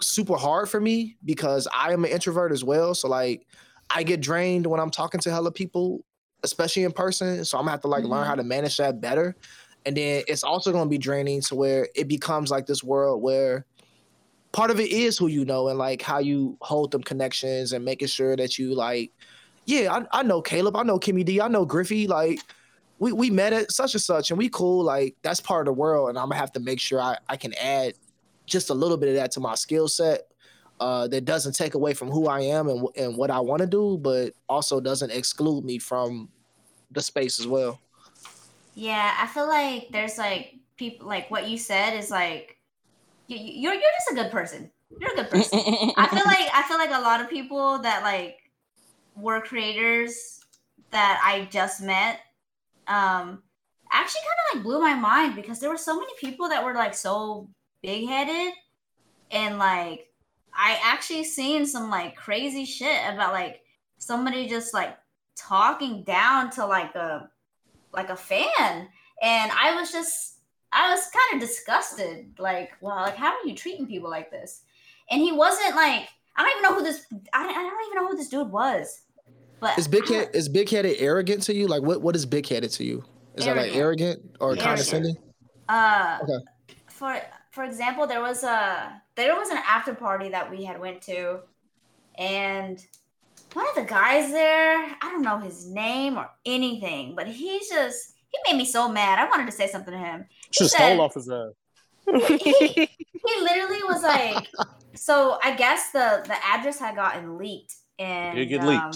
super hard for me because I am an introvert as well. So like I get drained when I'm talking to hella people, especially in person. So I'm gonna have to like learn Mhm. how to manage that better. And then it's also gonna be draining to where it becomes like this world where part of it is who you know and like how you hold them connections and making sure that you like, yeah, I, I know Caleb, I know Kimmy D, I know Griffey, like we, we met at such and such and we cool. Like that's part of the world. And I'm gonna have to make sure I, I can add just a little bit of that to my skill set uh, that doesn't take away from who I am and, and what I want to do, but also doesn't exclude me from the space as well. Yeah, I feel like there's like people like what you said is like you, you- you're you're just a good person. You're a good person. I feel like I feel like a lot of people that like were creators that I just met um actually kind of like blew my mind because there were so many people that were like so big headed and like I actually seen some like crazy shit about like somebody just like talking down to like a like a fan and I was just I was kind of disgusted like well like how are you treating people like this and he wasn't like I don't even know who this I don't, I don't even know who this dude was but Is big head is big headed arrogant to you? Like what what is big headed to you? Is that like arrogant or Arrogant. condescending? Uh, Okay. for for example, there was a there was an after party that we had went to, and one of the guys there, I don't know his name or anything, but he's just he made me so mad. I wanted to say something to him. Should stole off his ass. He, he literally was like, so I guess the the address had gotten leaked, and It get leaked. um,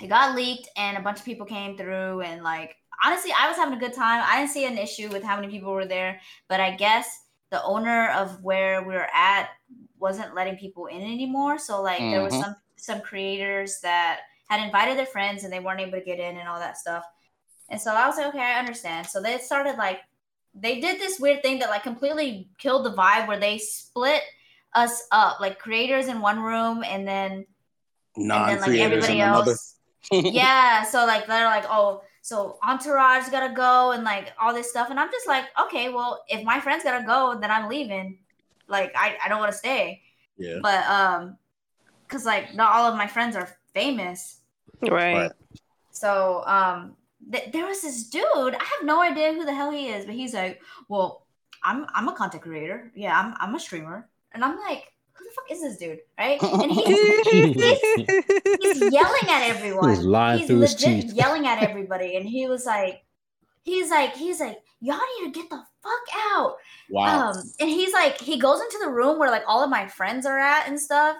it got leaked, and a bunch of people came through, and like honestly, I was having a good time. I didn't see an issue with how many people were there, but I guess the owner of where we were at wasn't letting people in anymore. So like there was Mhm. some some creators that had invited their friends and they weren't able to get in and all that stuff. And so I was like, okay, I understand. So they started like they did this weird thing that like completely killed the vibe where they split us up, like creators in one room and then and then like Non-creators everybody else. yeah, so like they're like, oh, so Entourage gotta go and like all this stuff, and I'm just like, okay, well, if my friends gotta go, then I'm leaving. Like I, I don't want to stay, Yeah. but um, cause like not all of my friends are famous, Right. Right. so um, th- there was this dude. I have no idea who the hell he is, but he's like, well, I'm I'm a content creator. Yeah, I'm I'm a streamer, and I'm like, who the fuck is this dude, right? And he's he's yelling at everyone. He was lying he's through his legit teeth. yelling at everybody, and he was like, he's like, he's like, y'all need to get the fuck out. Wow. Um, and he's like, he goes into the room where like all of my friends are at and stuff,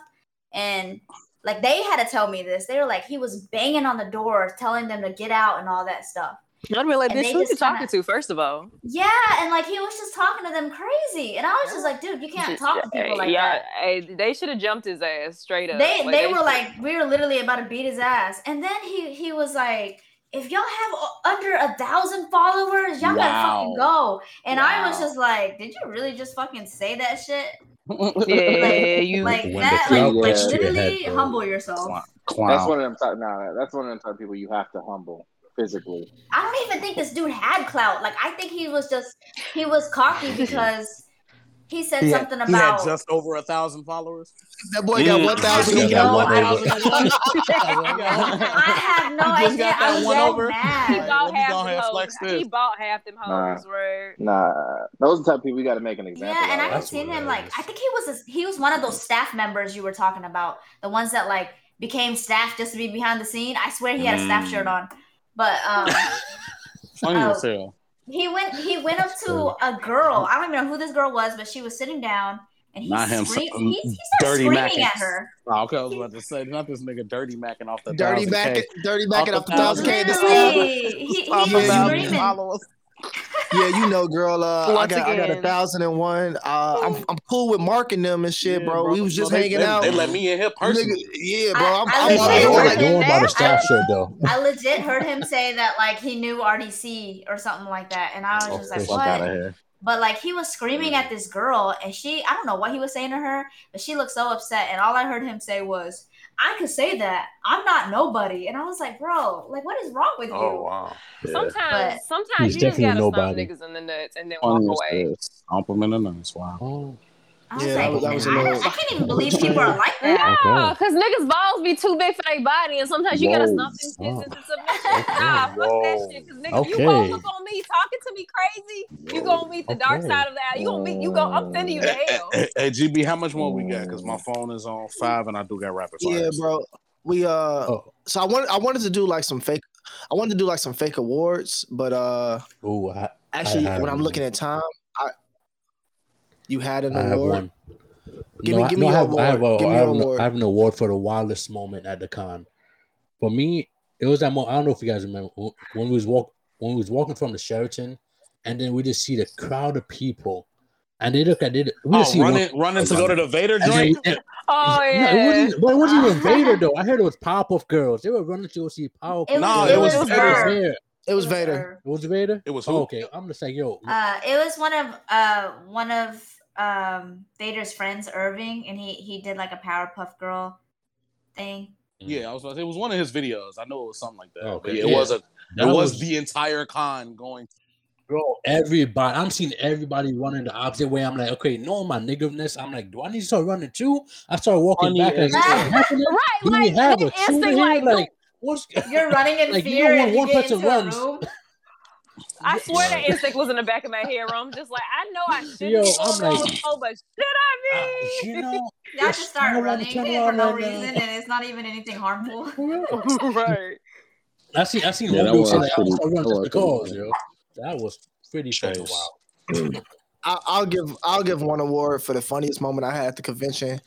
and like they had to tell me this. They were like, he was banging on the door, telling them to get out and all that stuff. I'd be like, And bitch, who you talking kinda- to, first of all? Yeah, and like he was just talking to them crazy, and I was just like, dude, you can't talk to people like yeah, that. hey, they should have jumped his ass straight up. they Like, they were like we were literally about to beat his ass and then he he was like if y'all have under a thousand followers y'all gotta fucking go and i was just like did you really just fucking say that shit yeah, you. like that like, like gets to your literally head, humble yourself Clown. That's one of them type. Nah, that's one of them type of people you have to humble physically. i don't even think this dude had clout like i think he was just he was cocky because he said He had, something he had about just over a thousand followers. That boy got Mm. one thousand. He He got got one one over. thousand. i have no He just idea got that i was one so over. He mad Like, bought let me half go them ahead and hoes. flex He this. bought half them Nah. hoes, right? Nah, those are the type of people we got to make an example. Yeah, and I've That's seen him like. I think he was a, he was one of those staff members you were talking about, the ones that like became staff just to be behind the scene. I swear he had a staff Mm. shirt on, but um, Funny Oh. as hell. he went he went up to a girl. I don't even know who this girl was, but she was sitting down and he Not him, screamed. some- He, he dirty screaming Mackin. at her. Oh, okay, I was about to say, not this nigga dirty macking off the Dirty 1000K. dirty back it Off the the thousand K. This Literally, he, he Off was the Yeah, thousand you- screaming. followers. Yeah, you know, girl. Uh, I got I got a thousand and one. Uh, I'm I'm cool with marking them and shit, Yeah, bro. We was just they- hanging they, out. They let me in here Nigga, personally. yeah, bro. I'm, I- I I'm, legit I'm, heard like, him doing about there. a staff shirt though? I legit heard him say that like he knew RDC or something like that, and I was Oh, just like, fuck Fuck what? here. But like he was screaming at this girl, and she I don't know what he was saying to her, but she looked so upset, and all I heard him say was, "I could say that I'm not nobody," and I was like, "Bro, like what is wrong with oh, you?" Oh wow. Sometimes, But- sometimes He's you just gotta nobody. stomp niggas in the nuts and then walk Funny as away. hell. Compliment and nice. Wow. Oh, I was Yeah, like, that was- that was a I, little- I can't even believe people are like that. No, because niggas' balls be too big for their body, and sometimes you gotta Whoa. stomp them shits Wow. into submission. Nah, fuck that shit. Because nigga, you Okay. gonna look on me talking to me crazy, you gonna meet the dark side of that. You gonna meet, you gonna, I'm sending you to hell. hey, hey, GB, how much more we got? Because my phone is on five and I do got rapid fire. yeah, bro. We uh, Oh. so I wanted I wanted to do like some fake. I wanted to do like some fake awards, but uh, Ooh, I, actually, had when I'm looking at time, I you had an I have award. one. Give me- I- give me I your have, I have, award. a, Give me I have an- award. I have an award for the wildest moment at the con. For me, it was that moment. I don't know if you guys remember when we was walk when we was walking from the Sheraton, and then we just see the crowd of people, and they look at it. We just Oh, see one- running, running to go to the Vader and joint. then- Oh No, yeah. it wasn't, but it wasn't even Vader though. I heard it was Powerpuff Girls. They were running to go see Powerpuff. It was, No, it, it was, was her. Vader. It was It Vader. her. It was Vader. It was Oh, who? okay. I'm gonna say, yo, Uh, it was one of uh one of um Vader's friends, Irving, and he he did like a Powerpuff Girl thing. Yeah, I was. about to say, It was one of his videos. I know it was something like that. Okay. But yeah, it Yeah. was a. It that was, the entire con going. bro. Everybody, I'm seeing everybody running the opposite way. I'm like, okay, knowing my niggerness, I'm like, do I need to start running too? I start walking Funny back. Like, as what's Right, Do we like have the a shooter instinct, here? like, Like, what's You're running in Like, you fear know and when you one get person into runs- a room. I swear that instinct was in the back of my head. Where I'm just like, I know I shouldn't Yo, be I'm going like- slow, but should Uh, I be? you know, Y'all just start I running for around no now. reason, and it's not even anything harmful. right. I see, I seen Yeah, one that dude was say like, I pretty- was gonna run that just because, yo. That was pretty fucking Chase. wild. I'll give I'll give one award for the funniest moment I had at the convention.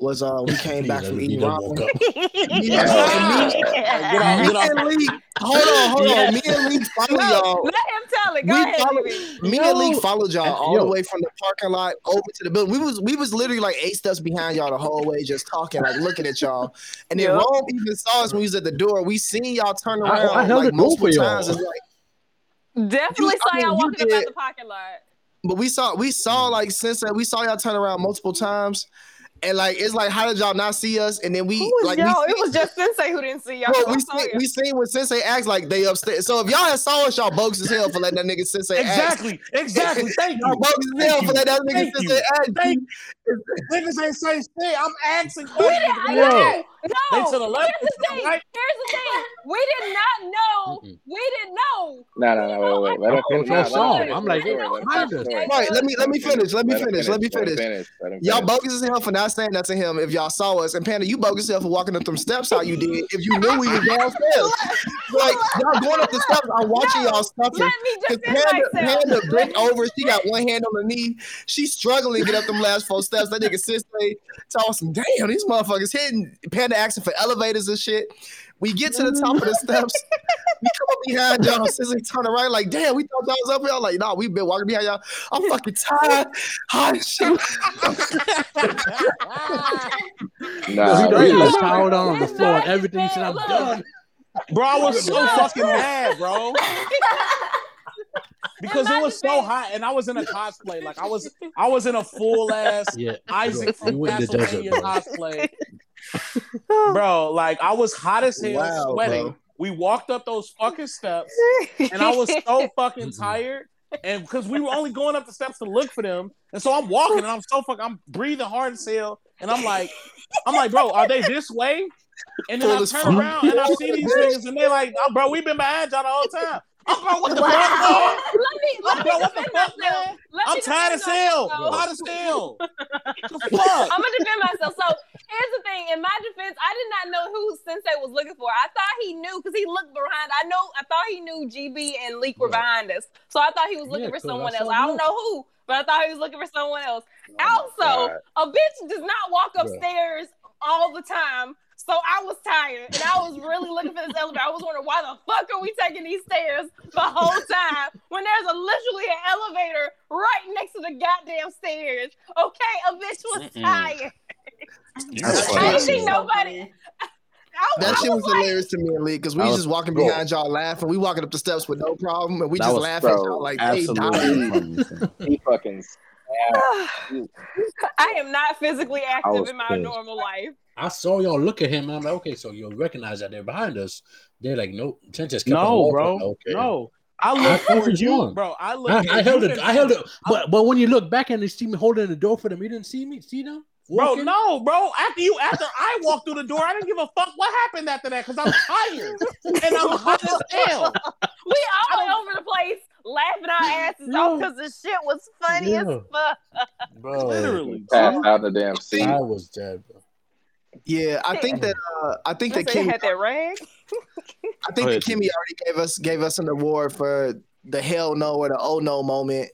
Was uh we came back from done- he eating done ramen. woke up. Me, Yeah. and me, Get off, me get and Lee, hold on, hold on. Me and Lee follow No, y'all. let him tell it. Go we ahead, followed, me Yo. and Leak followed y'all all yo. the way from the parking lot over to the building. We was we was literally like eight steps behind y'all the whole way, just talking, like looking at y'all. And then Yeah. Rome even saw us when we was at the door. We seen y'all turn I- around I held like the multiple for y'all. times. It's like, Definitely You- I saw mean, y'all you walking about the parking lot. but we saw we saw like since that we saw y'all turn around multiple times. And like it's like, how did y'all not see us? And then we like y'all? we It was just Sensei who didn't see y'all. Well, we seen, you. we seen when Sensei acts like they upstairs. So if y'all had saw us, y'all bogus as hell for letting that nigga Sensei act. Exactly, exactly. Thank Y'all you. bogus as hell for letting that nigga Thank Sensei you. act. Thank Niggas ain't saying shit. I'm asking We didn't, Yo. No, They to the left, Here's the thing. right. Here's the thing. We did not know. Mm-mm. We didn't know. No, no, no, wait, wait. Let him finish. so Nah, let him finish I'm like, story. yo, Let him mind finish the us. story. Right, let me let me finish. Let me finish. Let me finish. finish. Let him Y'all bogus as hell for not saying that to him if y'all saw us. And Panda, you bogus as hell for walking up them steps how you did if you knew we was downstairs. like y'all going up the steps, I'm watching y'all stuffing. Let me Cause Panda. Panda bent over. She got one hand on her knee. She's struggling to get up them last four steps. That nigga Sensei told some damn these motherfuckers hitting. Panda asking for elevators and shit. We get to the top of the mm-hmm. steps. We come up behind y'all. Sensei turn around like, damn, we thought y'all was up here. I'm like, nah, we've been walking behind y'all. I'm fucking tired. Hot as shit. Yo, Nah, he we- done Look, just toweled down on the floor and not everything. He said, I'm look. done. Bro, I was so fucking mad, bro. Because it was so hot and I was in a cosplay. Like I was I was in a full ass Yeah. Isaac You from went in the desert, Castlevania cosplay. Bro, like I was hot as hell, Wow, sweating. bro. We walked up those fucking steps and I was so fucking tired. And because we were only going up the steps to look for them. And so I'm walking and I'm so fucking I'm breathing hard as hell. And I'm like, I'm like, bro, are they this way? And then Full I turn fuck. around and I see these niggas and they're like, oh, bro, we've been behind y'all the whole time. I'm bro, what the fuck, man? let me let Bro, what the fuck, myself. man? Let I'm tired defend as hell. Hot as hell. I'm gonna defend myself. So here's the thing. In my defense, I did not know who Sensei was looking for. I thought he knew because he looked behind. I know. I thought he knew GB and Leak were behind us. So I thought he was looking Yeah, for someone else. I don't know who, but I thought he was looking for someone else. Oh also, a bitch does not walk upstairs all the time. So I was tired and I was really looking for this elevator. I was wondering why the fuck are we taking these stairs the whole time when there's a literally an elevator right next to the goddamn stairs. Okay, a bitch was Mm-mm. tired. That's I funny. didn't think nobody. I, That I shit was was like, hilarious to me and Lee because we was was just walking cool. behind y'all laughing. We walking up the steps with no problem, and we That just was laughing at y'all like they dying. Absolutely. funny. He fucking I am not physically active in my pissed. normal life. I saw y'all look at him. And I'm like, okay, so you'll recognize that they're behind us. They're like, nope. Chen just kept on No, walking. bro. Okay. No. I I looked thought for you you, bro. I looked. I, I held it. I held it. But but when you look back and they see me holding the door for them, you didn't see me. See them? Bro, no, bro. After you, after I walked through the door, I didn't give a fuck what happened after that because I'm tired and I'm hot as hell. We all went over the place laughing our asses off because the shit was funny as fuck. bro. Literally. passed out the damn seat. I was dead, bro. Yeah, I think that uh, I think that Kimmy, had that rag. I think that Kimmy already gave us gave us an award for the hell no or the oh no moment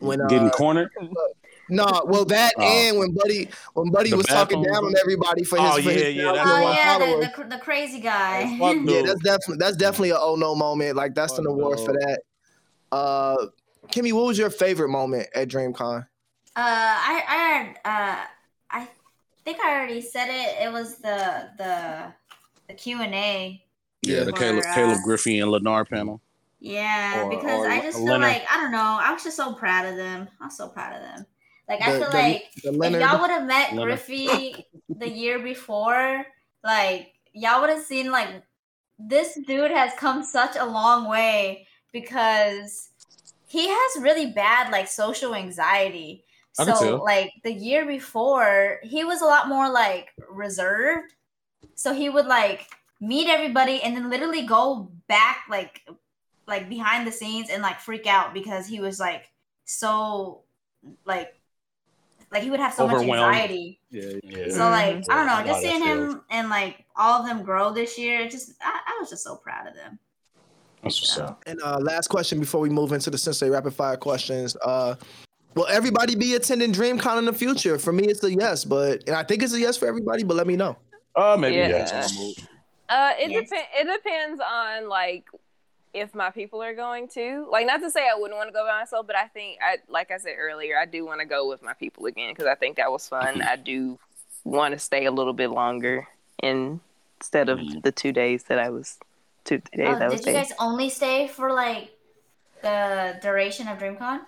when uh, Getting cornered. no, well that Oh. and when Buddy when Buddy The was talking bathroom down on everybody for his Oh, for yeah, his yeah, that's of Oh one. yeah, followers. the, the, the crazy guy. Oh, Yeah, that's definitely that's definitely a oh no moment. Like that's an award no. for that. Uh, Kimmy, what was your favorite moment at DreamCon? Uh, I I had uh, I think I already said it. It was the the the Q and A. Yeah, the Or, Caleb, uh, Caleb Griffey and Lenarr panel. Yeah, Or- because or I just feel Leonard. like I don't know. I was just so proud of them. I'm so proud of them. Like I feel the- like the if y'all would have met Leonard. Griffey the year before, like y'all would have seen like this dude has come such a long way because he has really bad like social anxiety. I can So tell. like the year before, he was a lot more like reserved. So he would like meet everybody and then literally go back like like behind the scenes and like freak out because he was like so like like he would have so much anxiety. Yeah. Yeah. So like I don't know, just seeing him and like all of them grow this year, it just I, I was just so proud of them. That's what's up. And uh, last question before we move into the Sensei rapid fire questions. Uh, will everybody be attending DreamCon in the future? For me, it's a yes, but and I think it's a yes for everybody. But let me know. Uh, maybe Yeah. yes. on the move. Uh, it Yes. depends. It depends on like if my people are going to. Like, not to say I wouldn't want to go by myself, but I think, I like I said earlier, I do want to go with my people again because I think that was fun. I do want to stay a little bit longer in, instead of the two days that I was two three days Oh, I was did you there. guys only stay for like the duration of DreamCon?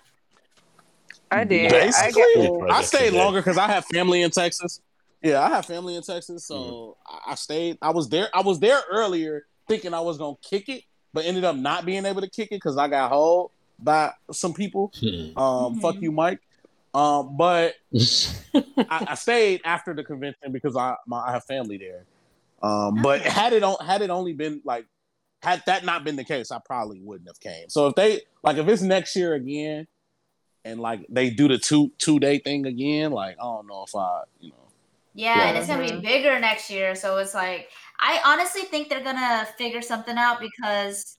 I did. I Basically, got, I stayed longer because I have family in Texas. Yeah, I have family in Texas, so I I stayed. I was there. I was there earlier, thinking I was gonna kick it, but ended up not being able to kick it because I got hold by some people. Hmm. Um, fuck you, Mike. Um, but I, I stayed after the convention because I my, I have family there. Um, but had it on had it only been like had that not been the case, I probably wouldn't have came. So if they like if it's next year again, and like they do the two two day thing again, like I don't know if I you know Yeah, and it's gonna be bigger next year. So it's like I honestly think they're gonna figure something out because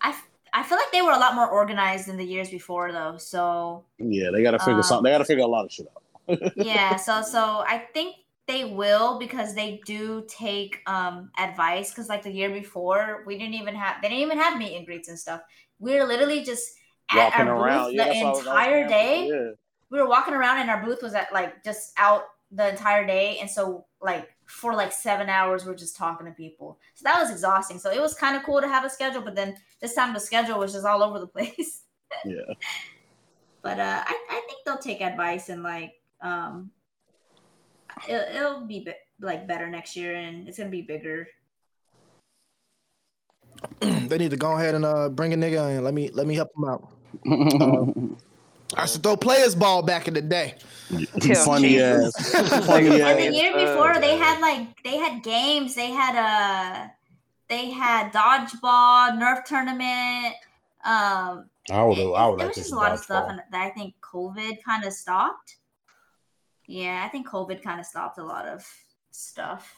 I I feel like they were a lot more organized than the years before though. So yeah they got to figure Um, something. They got to figure a lot of shit out. yeah, so so I think they will because they do take um advice because like the year before we didn't even have they didn't even have meet and greets and stuff. We're literally just at Walking our around, booth yeah, the that's what I was- I was entire day. Yeah. we were walking around and our booth was at like just out the entire day and so like for like seven hours we're just talking to people so that was exhausting so it was kind of cool to have a schedule but then this time the schedule was just all over the place Yeah. but uh i, I think they'll take advice and like um it, it'll be, be like better next year and it's gonna be bigger they need to go ahead and uh, bring a nigga in. Let me let me help them out. Uh, I used to throw players ball back in the day. funny ass, funny and the year before they had like they had games they had uh they had dodgeball nerf tournament um I would. it- I would there was to just see a lot of stuff and that i think covid kind of stopped yeah i think covid kind of stopped a lot of stuff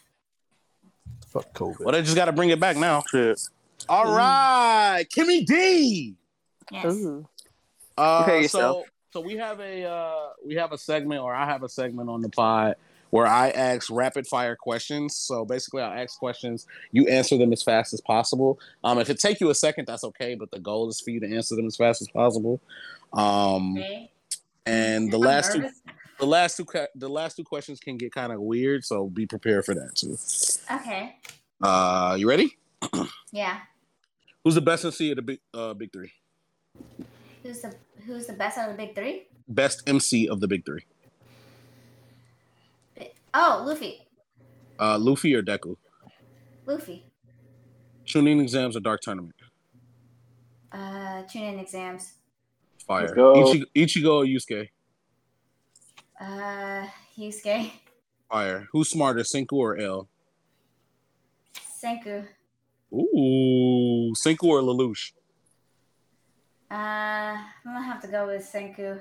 Fuck COVID. Well, they just got to bring it back now. Shit. All right, Kimmy D. yes Ooh. Uh, Prepare so, yourself. so we have a uh, we have a segment, or I have a segment on the pod where I ask rapid fire questions. So basically, I'll ask questions, you answer them as fast as possible. Um, if it take you a second, that's okay, but the goal is for you to answer them as fast as possible. Um, okay. and the I'm last two, the last two, the last two questions can get kind of weird, so be prepared for that too. okay Uh, you ready? yeah Who's the best MC of the big uh, big three? Who's the who's the best out of the big three? Best MC of the big three? Oh, luffy Uh, Luffy or Deku? luffy Chunin exams or Dark Tournament? uh chunin exams Fire. Go. Ichigo, Ichigo or Yusuke? uh Yusuke. Fire. Who's smarter, Senku or L? senku Ooh, Senku or Lelouch? Uh i'm gonna have to go with senku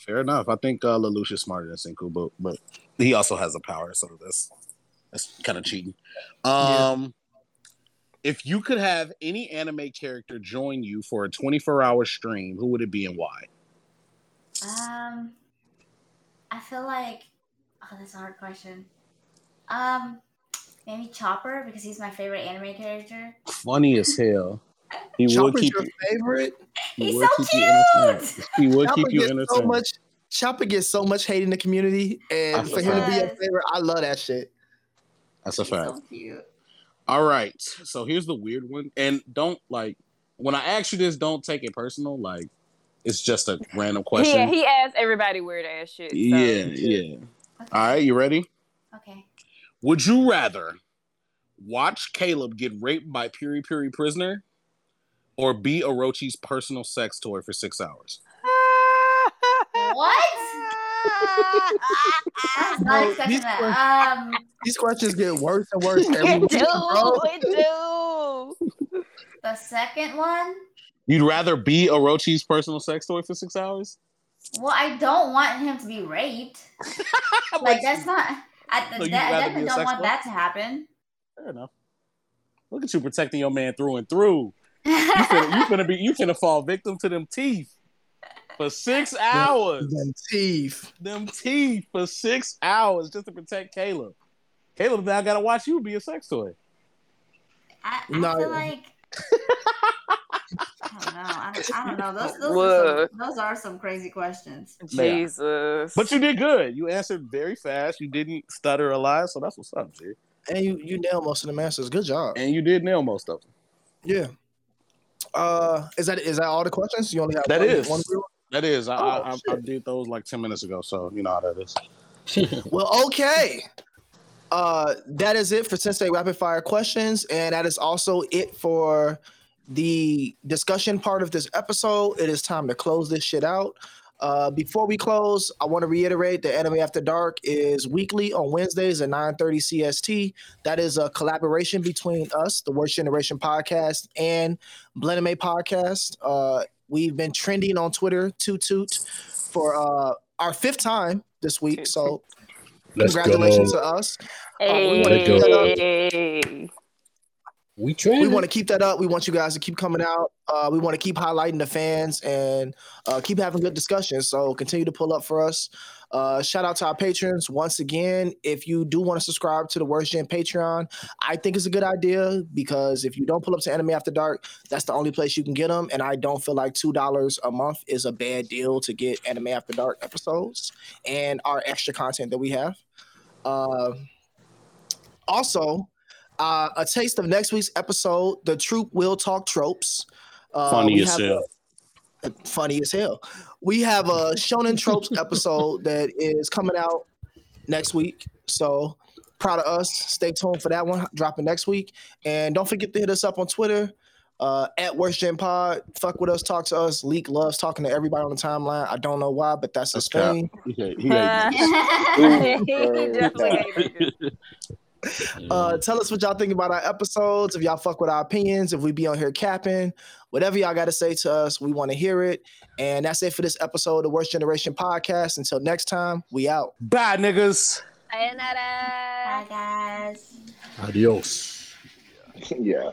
Fair enough. I think uh, Lelouch is smarter than Senku, but but he also has a power, so that's that's kind of cheating. Um, if you could have any anime character join you for a 24 hour stream, who would it be and why? Um, I feel like oh, that's a hard question. Um, maybe Chopper because he's my favorite anime character. Funny as hell. He would Chopper's keep your you. favorite. He He's would so keep you entertained. cute! He would Chopper keep you gets so entertained. much. Chopper gets so much hate in the community, I and for him to be your favorite, I love that shit. That's a He's fact. so cute. All right. So here's the weird one. And don't like when I ask you this, don't take it personal. Like it's just a random question. Yeah, he asked everybody weird ass shit. So. yeah, yeah. Okay. All right, you ready? Okay. Would you rather watch Caleb get raped by Piri Piri prisoner or be Orochi's personal sex toy for six hours? What? I was not expecting these that. Um, These questions get worse and worse every It week, do, bro. it do. the second one. You'd rather be Orochi's personal sex toy for six hours? Well, I don't want him to be raped. Like that's not. I, So you'd that, I rather definitely don't want toy? that to happen. Fair enough. Look at you protecting your man through and through. You finna, you finna be you finna fall victim to them teeth for six hours. Them teeth. them teeth for six hours just to protect Caleb. Caleb now I gotta watch you be a sex toy. I, I No. feel like I don't know. I don't, I don't know. Those those are, some, those are some crazy questions. Jesus. But you did good. You answered very fast. You didn't stutter a lie, so that's what's up, G. And you you nailed most of the answers. Good job. And you did nail most of them. Yeah. Uh, is that is that all the questions? You only have that one, is. One that is. I, Oh, I, I, I did those like ten minutes ago, so you know how that is. Well, okay. Uh, that is it for Sensei Rapid Fire questions, and that is also it for the discussion part of this episode. It is time to close this shit out. Uh, before we close, I want to reiterate that Anime After Dark is weekly on Wednesdays at 9:30 CST. That is a collaboration between us, the Worst Generation Podcast, and Blename Podcast. Uh, we've been trending on Twitter, toot toot, for uh, our fifth time this week. So Let's congratulations go. to us. Uh, we wanna keep that up. We We want to keep that up. We want you guys to keep coming out. Uh, we want to keep highlighting the fans and uh, keep having good discussions. So continue to pull up for us. Uh, shout out to our patrons once again. If you do want to subscribe to the Worst Gen Patreon, I think it's a good idea because if you don't pull up to Anime After Dark, that's the only place you can get them. And I don't feel like two dollars a month is a bad deal to get Anime After Dark episodes and our extra content that we have. Uh, also, uh, a taste of next week's episode. The troop will talk tropes. Uh, Funny as hell. a- funny as hell. We have a Shonen tropes episode that is coming out next week. So proud of us. Stay tuned for that one dropping next week. And don't forget to hit us up on Twitter uh, at Worst Gen Pod. Fuck with us, talk to us. Leak loves talking to everybody on the timeline. I don't know why, but that's his That's thing. He hate- he hate he definitely you. Uh, tell us what y'all think about our episodes. If y'all fuck with our opinions, if we be on here capping, whatever y'all got to say to us, we want to hear it. And that's it for this episode of the Worst Generation Podcast. Until next time, we out. Bye, niggas. Sayonara. Bye, guys. Adios. yeah.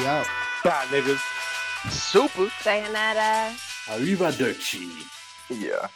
We out. Bye, niggas. Super. Sayonara. Arrivederci. Yeah.